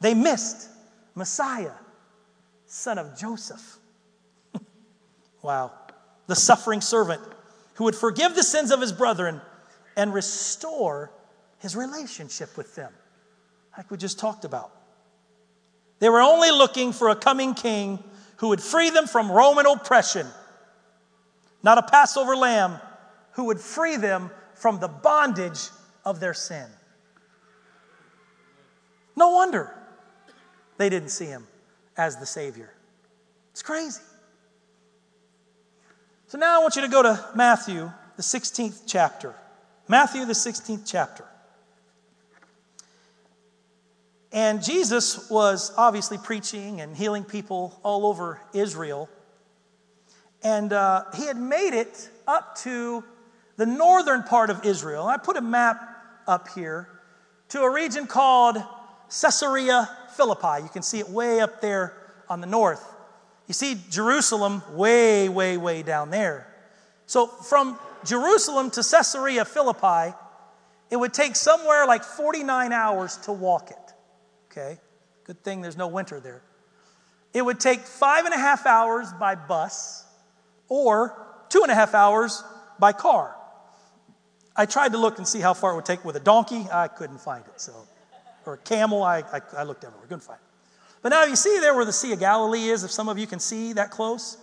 They missed Messiah, son of Joseph. Wow. The suffering servant who would forgive the sins of his brethren and restore his relationship with them, like we just talked about. They were only looking for a coming king who would free them from Roman oppression, not a Passover lamb who would free them from the bondage of their sin. No wonder they didn't see him as the Savior. It's crazy. So now I want you to go to Matthew, the 16th chapter. Matthew, the 16th chapter. And Jesus was obviously preaching and healing people all over Israel. And uh, he had made it up to the northern part of Israel. I put a map up here to a region called Caesarea Philippi. You can see it way up there on the north. You see Jerusalem way, way, way down there. So from Jerusalem to Caesarea Philippi, it would take somewhere like 49 hours to walk it. Okay? Good thing there's no winter there. It would take five and a half hours by bus or two and a half hours by car. I tried to look and see how far it would take with a donkey. I couldn't find it. So, or a camel. I, I, I looked everywhere. Couldn't find it. But now you see there where the Sea of Galilee is. If some of you can see that close,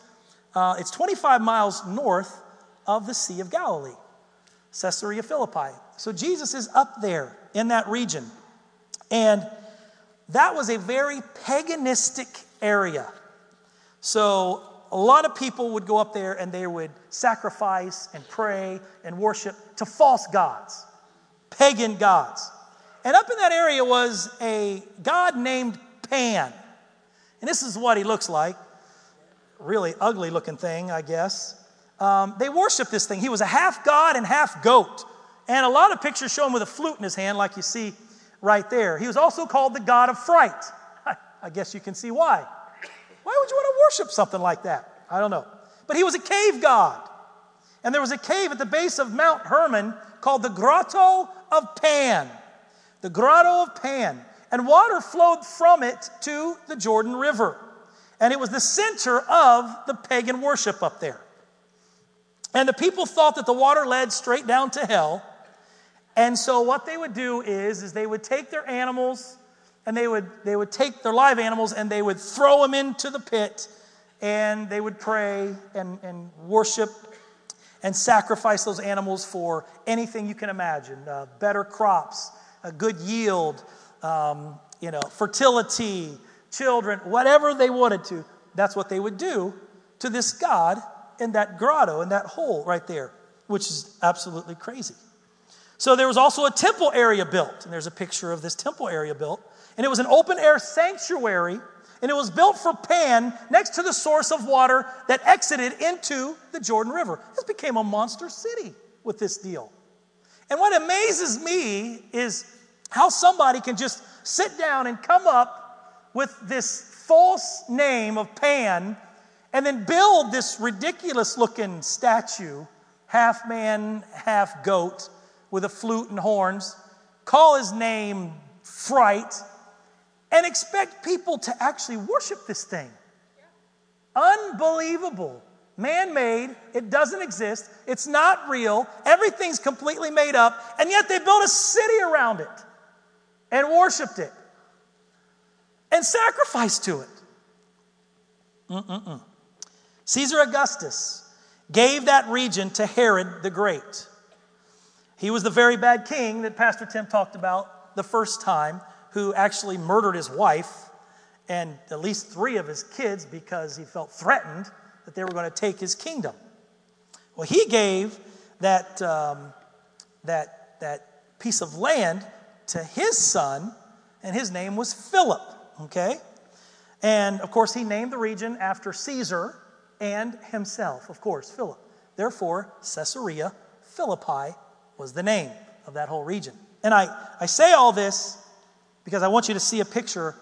uh, it's 25 miles north of the Sea of Galilee, Caesarea Philippi. So Jesus is up there in that region, and that was a very paganistic area. So a lot of people would go up there and they would sacrifice and pray and worship to false gods, pagan gods. And up in that area was a god named Pan. And this is what he looks like. Really ugly looking thing, I guess. Um, they worship this thing. He was a half god and half goat. And a lot of pictures show him with a flute in his hand, like you see right there. He was also called the god of fright. I guess you can see why. Why would you want to worship something like that? I don't know. But he was a cave god. And there was a cave at the base of Mount Hermon called the Grotto of Pan. The Grotto of Pan. And water flowed from it to the Jordan River. And it was the center of the pagan worship up there. And the people thought that the water led straight down to hell. And so what they would do is, is they would take their animals and they would, they would take their live animals and they would throw them into the pit and they would pray and, and worship and sacrifice those animals for anything you can imagine uh, better crops, a good yield, um, you know, fertility, children, whatever they wanted to. That's what they would do to this God in that grotto, in that hole right there, which is absolutely crazy. So there was also a temple area built, and there's a picture of this temple area built. And it was an open air sanctuary, and it was built for Pan next to the source of water that exited into the Jordan River. This became a monster city with this deal. And what amazes me is how somebody can just sit down and come up with this false name of Pan and then build this ridiculous looking statue, half man, half goat, with a flute and horns, call his name Fright, and expect people to actually worship this thing. Unbelievable. Man made, it doesn't exist, it's not real, everything's completely made up, and yet they built a city around it and worshiped it and sacrificed to it. Mm-mm-mm. Caesar Augustus gave that region to Herod the Great. He was the very bad king that Pastor Tim talked about the first time, who actually murdered his wife and at least three of his kids because he felt threatened that they were going to take his kingdom. Well, he gave that, um, that, that piece of land to his son, and his name was Philip, okay? And of course, he named the region after Caesar, and himself, of course, Philip. Therefore, Caesarea Philippi was the name of that whole region. And I, I say all this because I want you to see a picture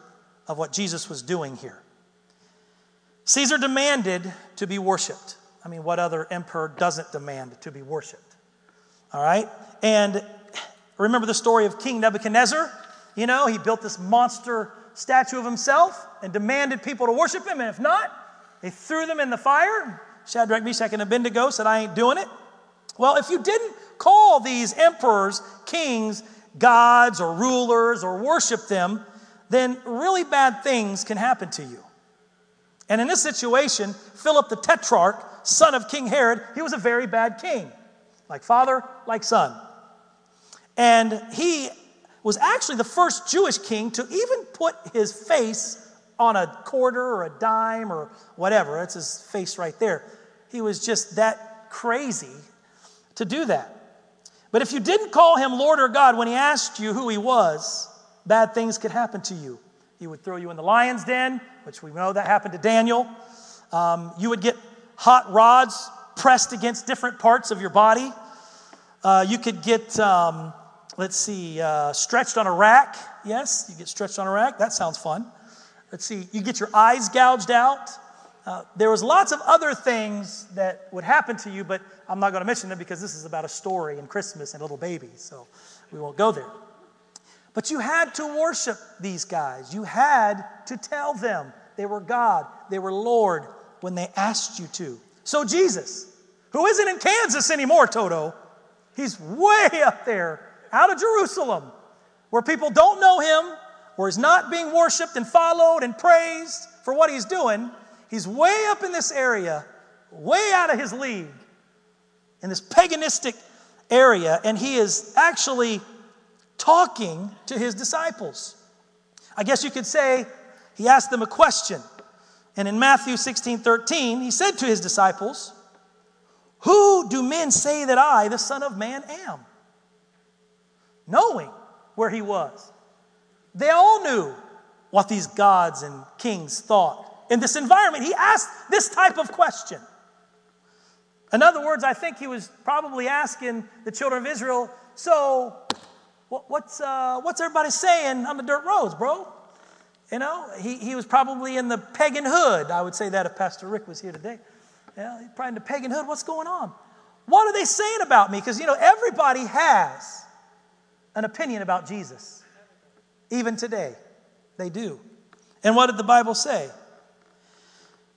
of what Jesus was doing here. Caesar demanded to be worshiped. I mean, what other emperor doesn't demand to be worshiped? All right? And remember the story of King Nebuchadnezzar? You know, he built this monster statue of himself and demanded people to worship him, and if not, they threw them in the fire. Shadrach, Meshach, and Abednego said, I ain't doing it. Well, if you didn't call these emperors, kings, gods, or rulers, or worship them, then really bad things can happen to you. And in this situation, Philip the Tetrarch, son of King Herod, he was a very bad king, like father, like son. And he was actually the first Jewish king to even put his face on a quarter or a dime or whatever. That's his face right there. He was just that crazy to do that. But if you didn't call him Lord or God when he asked you who he was, bad things could happen to you. He would throw you in the lion's den, which we know that happened to Daniel. Um, you would get hot rods pressed against different parts of your body. Uh, you could get, um, let's see, uh, stretched on a rack. Yes, you get stretched on a rack. That sounds fun. Let's see, you get your eyes gouged out. Uh, there was lots of other things that would happen to you, but I'm not going to mention them because this is about a story and Christmas and little babies, so we won't go there. But you had to worship these guys. You had to tell them they were God, they were Lord when they asked you to. So Jesus, who isn't in Kansas anymore, Toto, he's way up there out of Jerusalem where people don't know him, where he's not being worshiped and followed and praised for what he's doing. He's way up in this area, way out of his league, in this paganistic area, and he is actually talking to his disciples. I guess you could say he asked them a question. And in Matthew 16 13, he said to his disciples, Who do men say that I, the Son of Man, am? Knowing where he was. They all knew what these gods and kings thought. In this environment, he asked this type of question. In other words, I think he was probably asking the children of Israel, So, what's, uh, what's everybody saying on the dirt roads, bro? You know, he, he was probably in the pagan hood. I would say that if Pastor Rick was here today. Yeah, he's probably in the pagan hood. What's going on? What are they saying about me? Because, you know, everybody has an opinion about Jesus. Even today, they do. And what did the Bible say?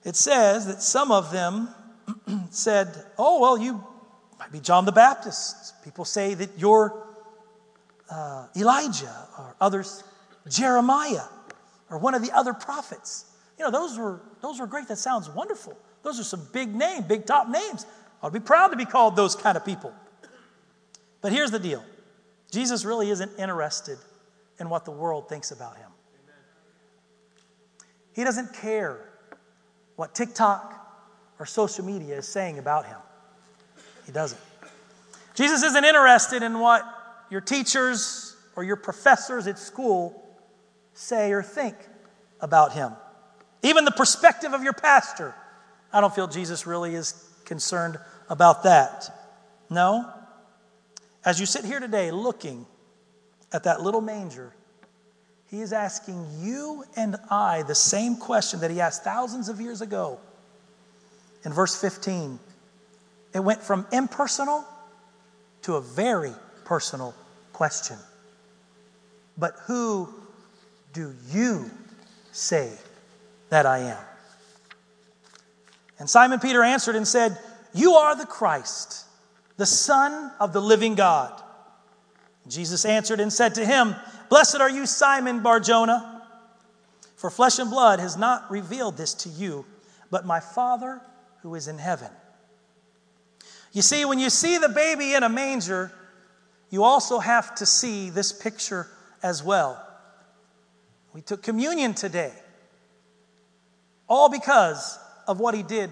It says that some of them said, Oh, well, you might be John the Baptist. People say that you're uh, Elijah, or others, Jeremiah or one of the other prophets. You know, those were, those were great. That sounds wonderful. Those are some big names, big top names. I'd be proud to be called those kind of people. But here's the deal Jesus really isn't interested in what the world thinks about him. He doesn't care what TikTok or social media is saying about him. He doesn't. Jesus isn't interested in what your teachers or your professors at school say or think about him. Even the perspective of your pastor. I don't feel Jesus really is concerned about that. No. As you sit here today looking at that little manger, he is asking you and I the same question that he asked thousands of years ago. In verse 15, it went from impersonal to a very personal question. But who do you say that I am? And Simon Peter answered and said, You are the Christ, the Son of the living God. Jesus answered and said to him, Blessed are you, Simon Barjona, for flesh and blood has not revealed this to you, but my Father who is in heaven. You see, when you see the baby in a manger, you also have to see this picture as well. We took communion today, all because of what he did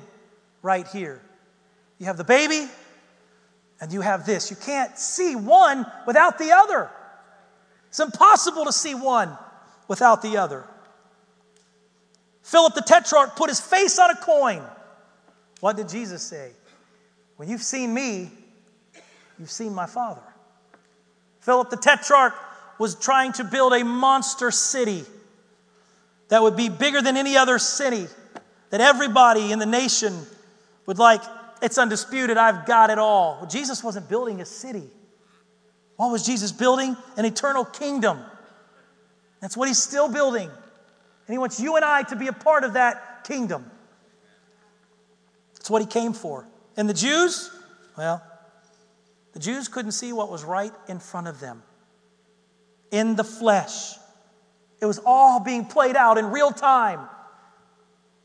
right here. You have the baby, and you have this. You can't see one without the other. It's impossible to see one without the other. Philip the Tetrarch put his face on a coin. What did Jesus say? When you've seen me, you've seen my Father. Philip the Tetrarch was trying to build a monster city that would be bigger than any other city, that everybody in the nation would like, it's undisputed, I've got it all. Well, Jesus wasn't building a city. What was Jesus building? An eternal kingdom. That's what he's still building. And he wants you and I to be a part of that kingdom. That's what he came for. And the Jews, well, the Jews couldn't see what was right in front of them in the flesh. It was all being played out in real time.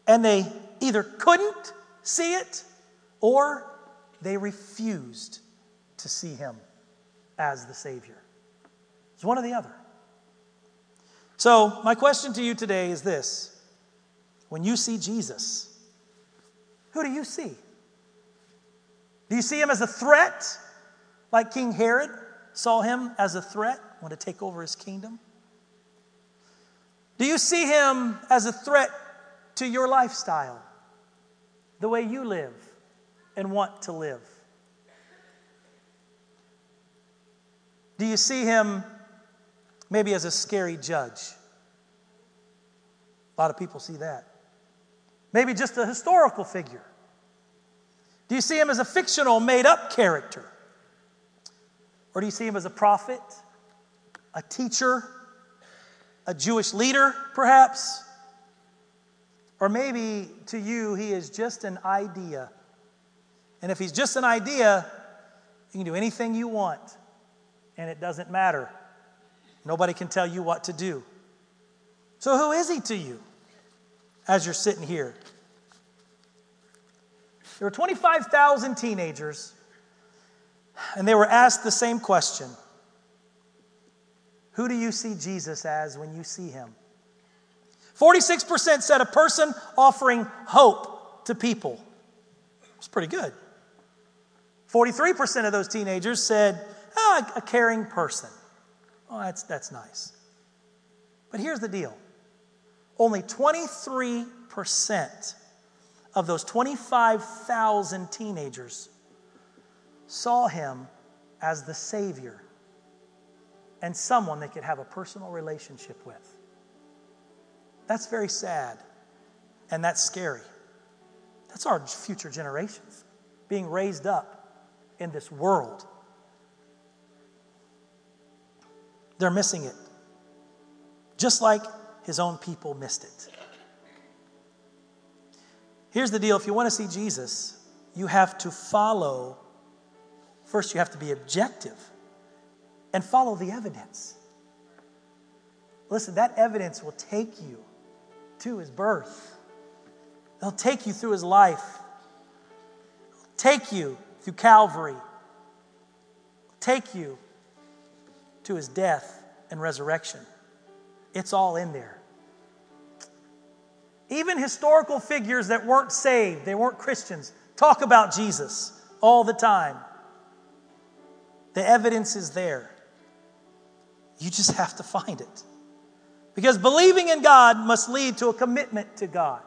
And they either couldn't see it or they refused to see him as the Savior. It's one or the other. So, my question to you today is this When you see Jesus, who do you see? Do you see him as a threat, like King Herod saw him as a threat, want to take over his kingdom? Do you see him as a threat to your lifestyle, the way you live and want to live? Do you see him maybe as a scary judge? A lot of people see that. Maybe just a historical figure. Do you see him as a fictional, made up character? Or do you see him as a prophet, a teacher, a Jewish leader, perhaps? Or maybe to you, he is just an idea. And if he's just an idea, you can do anything you want, and it doesn't matter. Nobody can tell you what to do. So, who is he to you as you're sitting here? There were 25,000 teenagers, and they were asked the same question Who do you see Jesus as when you see him? 46% said a person offering hope to people. It's pretty good. 43% of those teenagers said, ah, a caring person. Oh, that's, that's nice. But here's the deal only 23% of those 25,000 teenagers saw him as the Savior and someone they could have a personal relationship with. That's very sad and that's scary. That's our future generations being raised up in this world. They're missing it, just like his own people missed it. Here's the deal if you want to see Jesus, you have to follow. First, you have to be objective and follow the evidence. Listen, that evidence will take you to his birth, they'll take you through his life, take you through Calvary, take you to his death and resurrection. It's all in there. Even historical figures that weren't saved, they weren't Christians, talk about Jesus all the time. The evidence is there. You just have to find it. Because believing in God must lead to a commitment to God,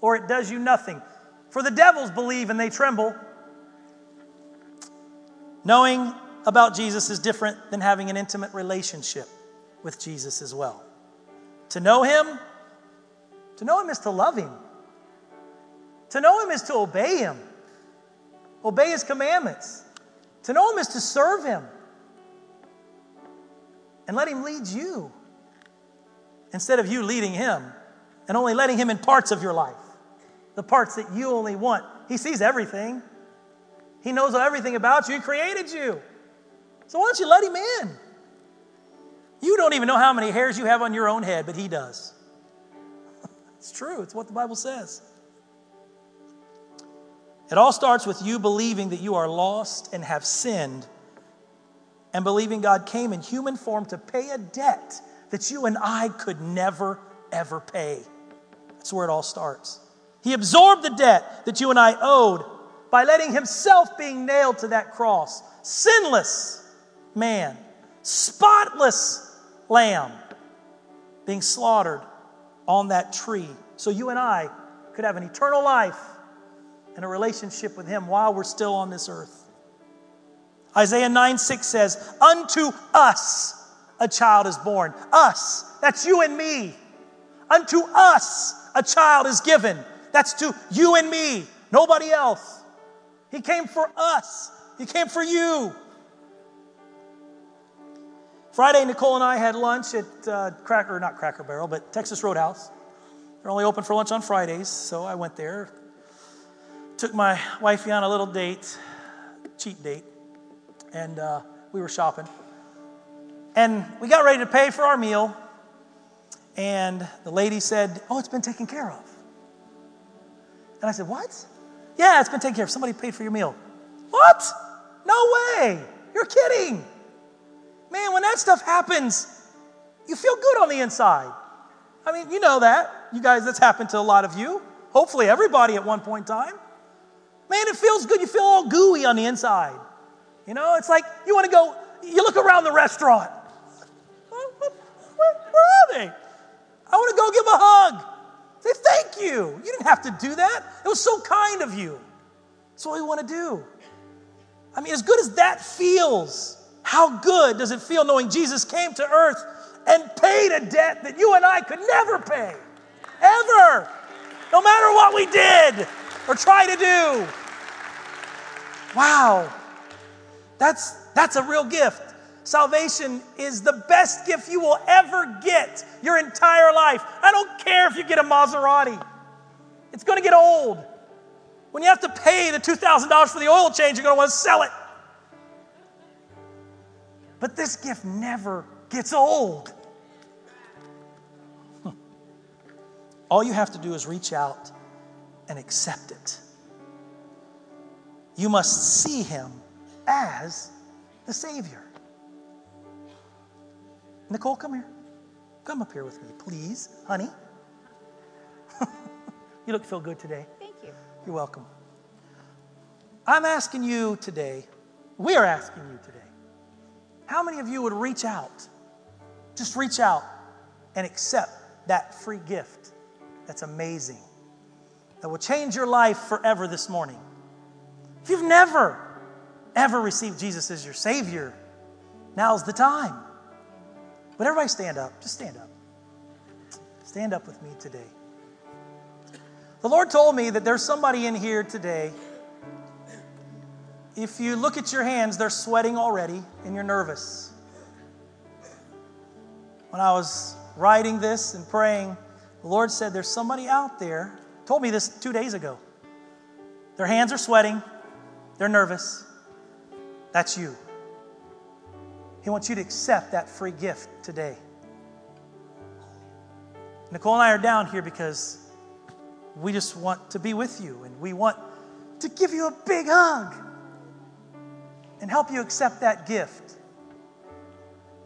or it does you nothing. For the devils believe and they tremble. Knowing about Jesus is different than having an intimate relationship with Jesus as well. To know Him to know Him is to love Him. To know Him is to obey Him, obey His commandments. To know Him is to serve Him and let Him lead you instead of you leading Him and only letting Him in parts of your life, the parts that you only want. He sees everything, He knows everything about you, He created you. So why don't you let Him in? You don't even know how many hairs you have on your own head, but He does. It's true, it's what the Bible says. It all starts with you believing that you are lost and have sinned, and believing God came in human form to pay a debt that you and I could never, ever pay. That's where it all starts. He absorbed the debt that you and I owed by letting Himself being nailed to that cross. Sinless man, spotless lamb being slaughtered on that tree so you and I could have an eternal life and a relationship with Him while we're still on this earth. Isaiah 9 6 says, Unto us a child is born. Us, that's you and me. Unto us a child is given. That's to you and me, nobody else. He came for us, He came for you. Friday, Nicole and I had lunch at uh, Cracker, not Cracker Barrel, but Texas Roadhouse. They're only open for lunch on Fridays, so I went there. Took my wifey on a little date, cheap date, and uh, we were shopping. And we got ready to pay for our meal, and the lady said, Oh, it's been taken care of. And I said, What? Yeah, it's been taken care of. Somebody paid for your meal. What? No way. You're kidding. Man, when that stuff happens, you feel good on the inside. I mean, you know that. You guys, that's happened to a lot of you. Hopefully, everybody at one point in time. Man, it feels good. You feel all gooey on the inside. You know, it's like you want to go, you look around the restaurant. Where, where, where are they? I want to go give a hug. Say thank you. You didn't have to do that. It was so kind of you. That's what we want to do. I mean, as good as that feels, how good does it feel knowing Jesus came to earth and paid a debt that you and I could never pay? Ever. No matter what we did or try to do. Wow. That's, that's a real gift. Salvation is the best gift you will ever get your entire life. I don't care if you get a Maserati, it's going to get old. When you have to pay the $2,000 for the oil change, you're going to want to sell it. But this gift never gets old. All you have to do is reach out and accept it. You must see him as the Savior. Nicole, come here. Come up here with me, please, honey. you look feel good today. Thank you. You're welcome. I'm asking you today, we are asking you today, how many of you would reach out? Just reach out and accept that free gift that's amazing, that will change your life forever this morning. If you've never, ever received Jesus as your Savior, now's the time. But everybody stand up. Just stand up. Stand up with me today. The Lord told me that there's somebody in here today. If you look at your hands, they're sweating already and you're nervous. When I was writing this and praying, the Lord said, There's somebody out there, told me this two days ago. Their hands are sweating, they're nervous. That's you. He wants you to accept that free gift today. Nicole and I are down here because we just want to be with you and we want to give you a big hug and help you accept that gift.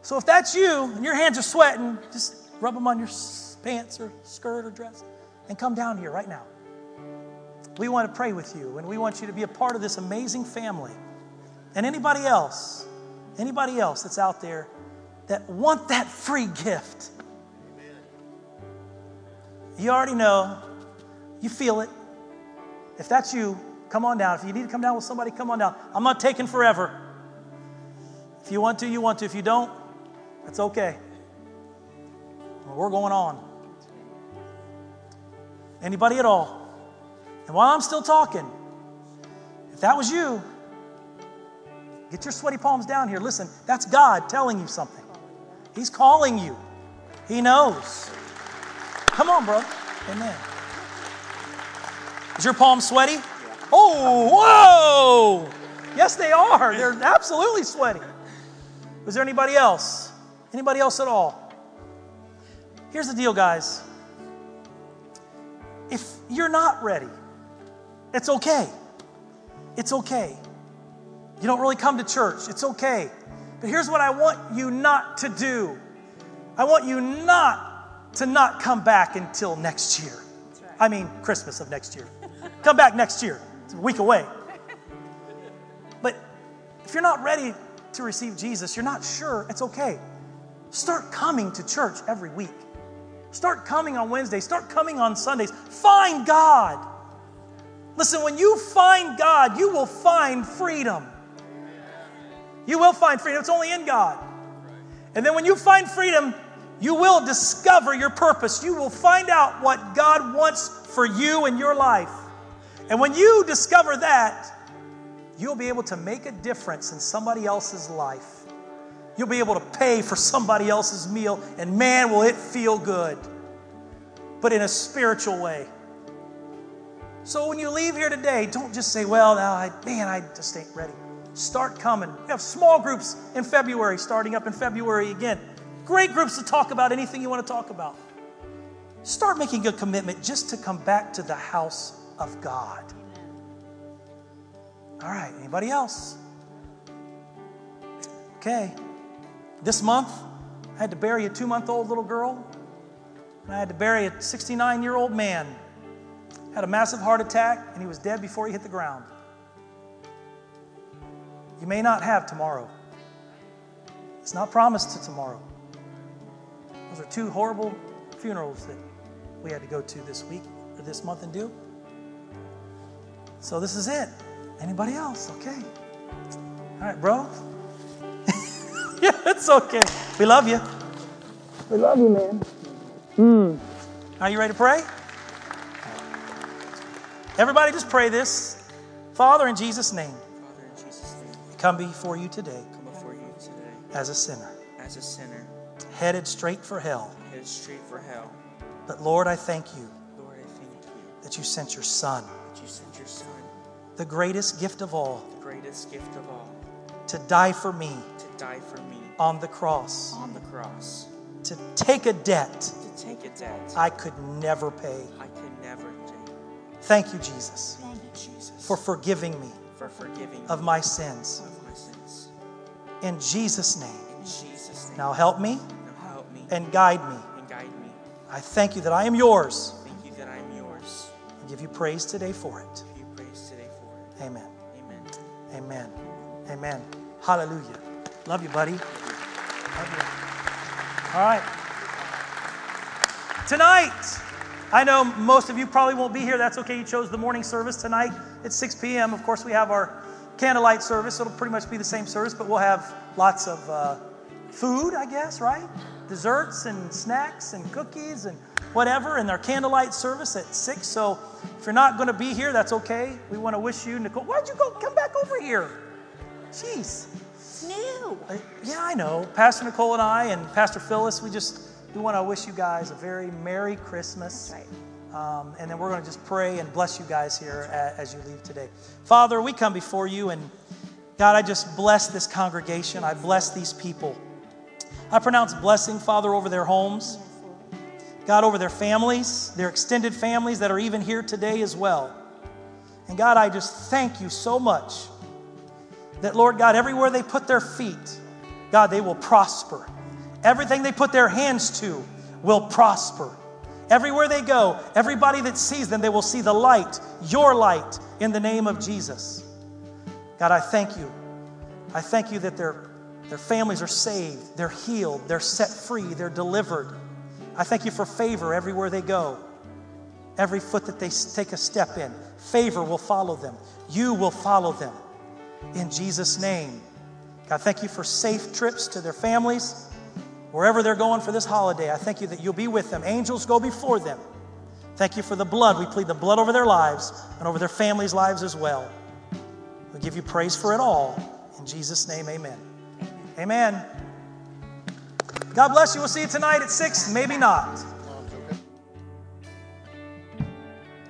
So if that's you and your hands are sweating, just rub them on your pants or skirt or dress and come down here right now. We want to pray with you and we want you to be a part of this amazing family. And anybody else, anybody else that's out there that want that free gift. You already know, you feel it. If that's you, come on down. If you need to come down with somebody, come on down. I'm not taking forever. If you want to, you want to. If you don't, that's okay. We're going on. Anybody at all? And while I'm still talking, if that was you, get your sweaty palms down here. Listen, that's God telling you something. He's calling you. He knows. Come on, bro. Amen. Is your palm sweaty? Oh, whoa! Yes, they are. They're absolutely sweaty. Was there anybody else? Anybody else at all? Here's the deal, guys. If you're not ready, it's okay. It's okay. You don't really come to church. It's okay. But here's what I want you not to do I want you not to not come back until next year. I mean, Christmas of next year. come back next year. It's a week away. But if you're not ready to receive Jesus, you're not sure, it's okay. Start coming to church every week. Start coming on Wednesday. Start coming on Sundays. Find God. Listen, when you find God, you will find freedom. You will find freedom. It's only in God. And then when you find freedom, you will discover your purpose. You will find out what God wants for you in your life. And when you discover that, you'll be able to make a difference in somebody else's life. you'll be able to pay for somebody else's meal, and man, will it feel good. But in a spiritual way. So when you leave here today, don't just say, well, now I, man, I just ain't ready. Start coming. We have small groups in February, starting up in February again. Great groups to talk about anything you want to talk about. Start making a commitment just to come back to the house of God. All right, anybody else? Okay. This month, I had to bury a two month old little girl, and I had to bury a 69 year old man. Had a massive heart attack, and he was dead before he hit the ground. You may not have tomorrow. It's not promised to tomorrow. Those are two horrible funerals that we had to go to this week or this month and do. So this is it. Anybody else? Okay. All right, bro. yeah, it's okay. We love you. We love you, man. Hmm. Are you ready to pray? Everybody, just pray this. Father, in Jesus' name, come before you today come before you today as a sinner, as a sinner, headed straight for hell. headed straight for hell. But Lord, I thank you Lord, I thank you that you sent your Son, that you sent your Son, the greatest gift of all, the greatest gift of all, to die for me to die for me on the cross, on the cross, to take a debt to take a debt I could never pay. I could never take. Thank you, Jesus, Thank you, Jesus, for forgiving me for forgiving of my sins. of my sins. In Jesus' name. In Jesus' name, Now help me now help me and guide me. and guide me. I thank you that I am yours. Thank you that I am yours. I give you praise today for it. Give you praise today for it. Amen. Amen. Amen. Amen. Hallelujah. Love you, buddy. Love you. All right. Tonight, I know most of you probably won't be here. That's okay. You chose the morning service tonight at 6 p.m. Of course, we have our candlelight service. It'll pretty much be the same service, but we'll have lots of uh, food, I guess, right? Desserts and snacks and cookies and whatever, and our candlelight service at 6. So if you're not going to be here, that's okay. We want to wish you, Nicole. Why'd you go? Come back over here. Jeez. New. Uh, yeah, I know. Pastor Nicole and I and Pastor Phyllis, we just we want to wish you guys a very Merry Christmas. Um, and then we're going to just pray and bless you guys here as you leave today. Father, we come before you, and God, I just bless this congregation. I bless these people. I pronounce blessing, Father, over their homes. God, over their families, their extended families that are even here today as well. And God, I just thank you so much that, Lord God, everywhere they put their feet, God, they will prosper. Everything they put their hands to will prosper. Everywhere they go, everybody that sees them, they will see the light, your light, in the name of Jesus. God, I thank you. I thank you that their, their families are saved, they're healed, they're set free, they're delivered. I thank you for favor everywhere they go. Every foot that they take a step in, favor will follow them. You will follow them. In Jesus' name. God, thank you for safe trips to their families. Wherever they're going for this holiday, I thank you that you'll be with them. Angels go before them. Thank you for the blood. We plead the blood over their lives and over their families' lives as well. We give you praise for it all. In Jesus' name, amen. Amen. God bless you. We'll see you tonight at 6, maybe not.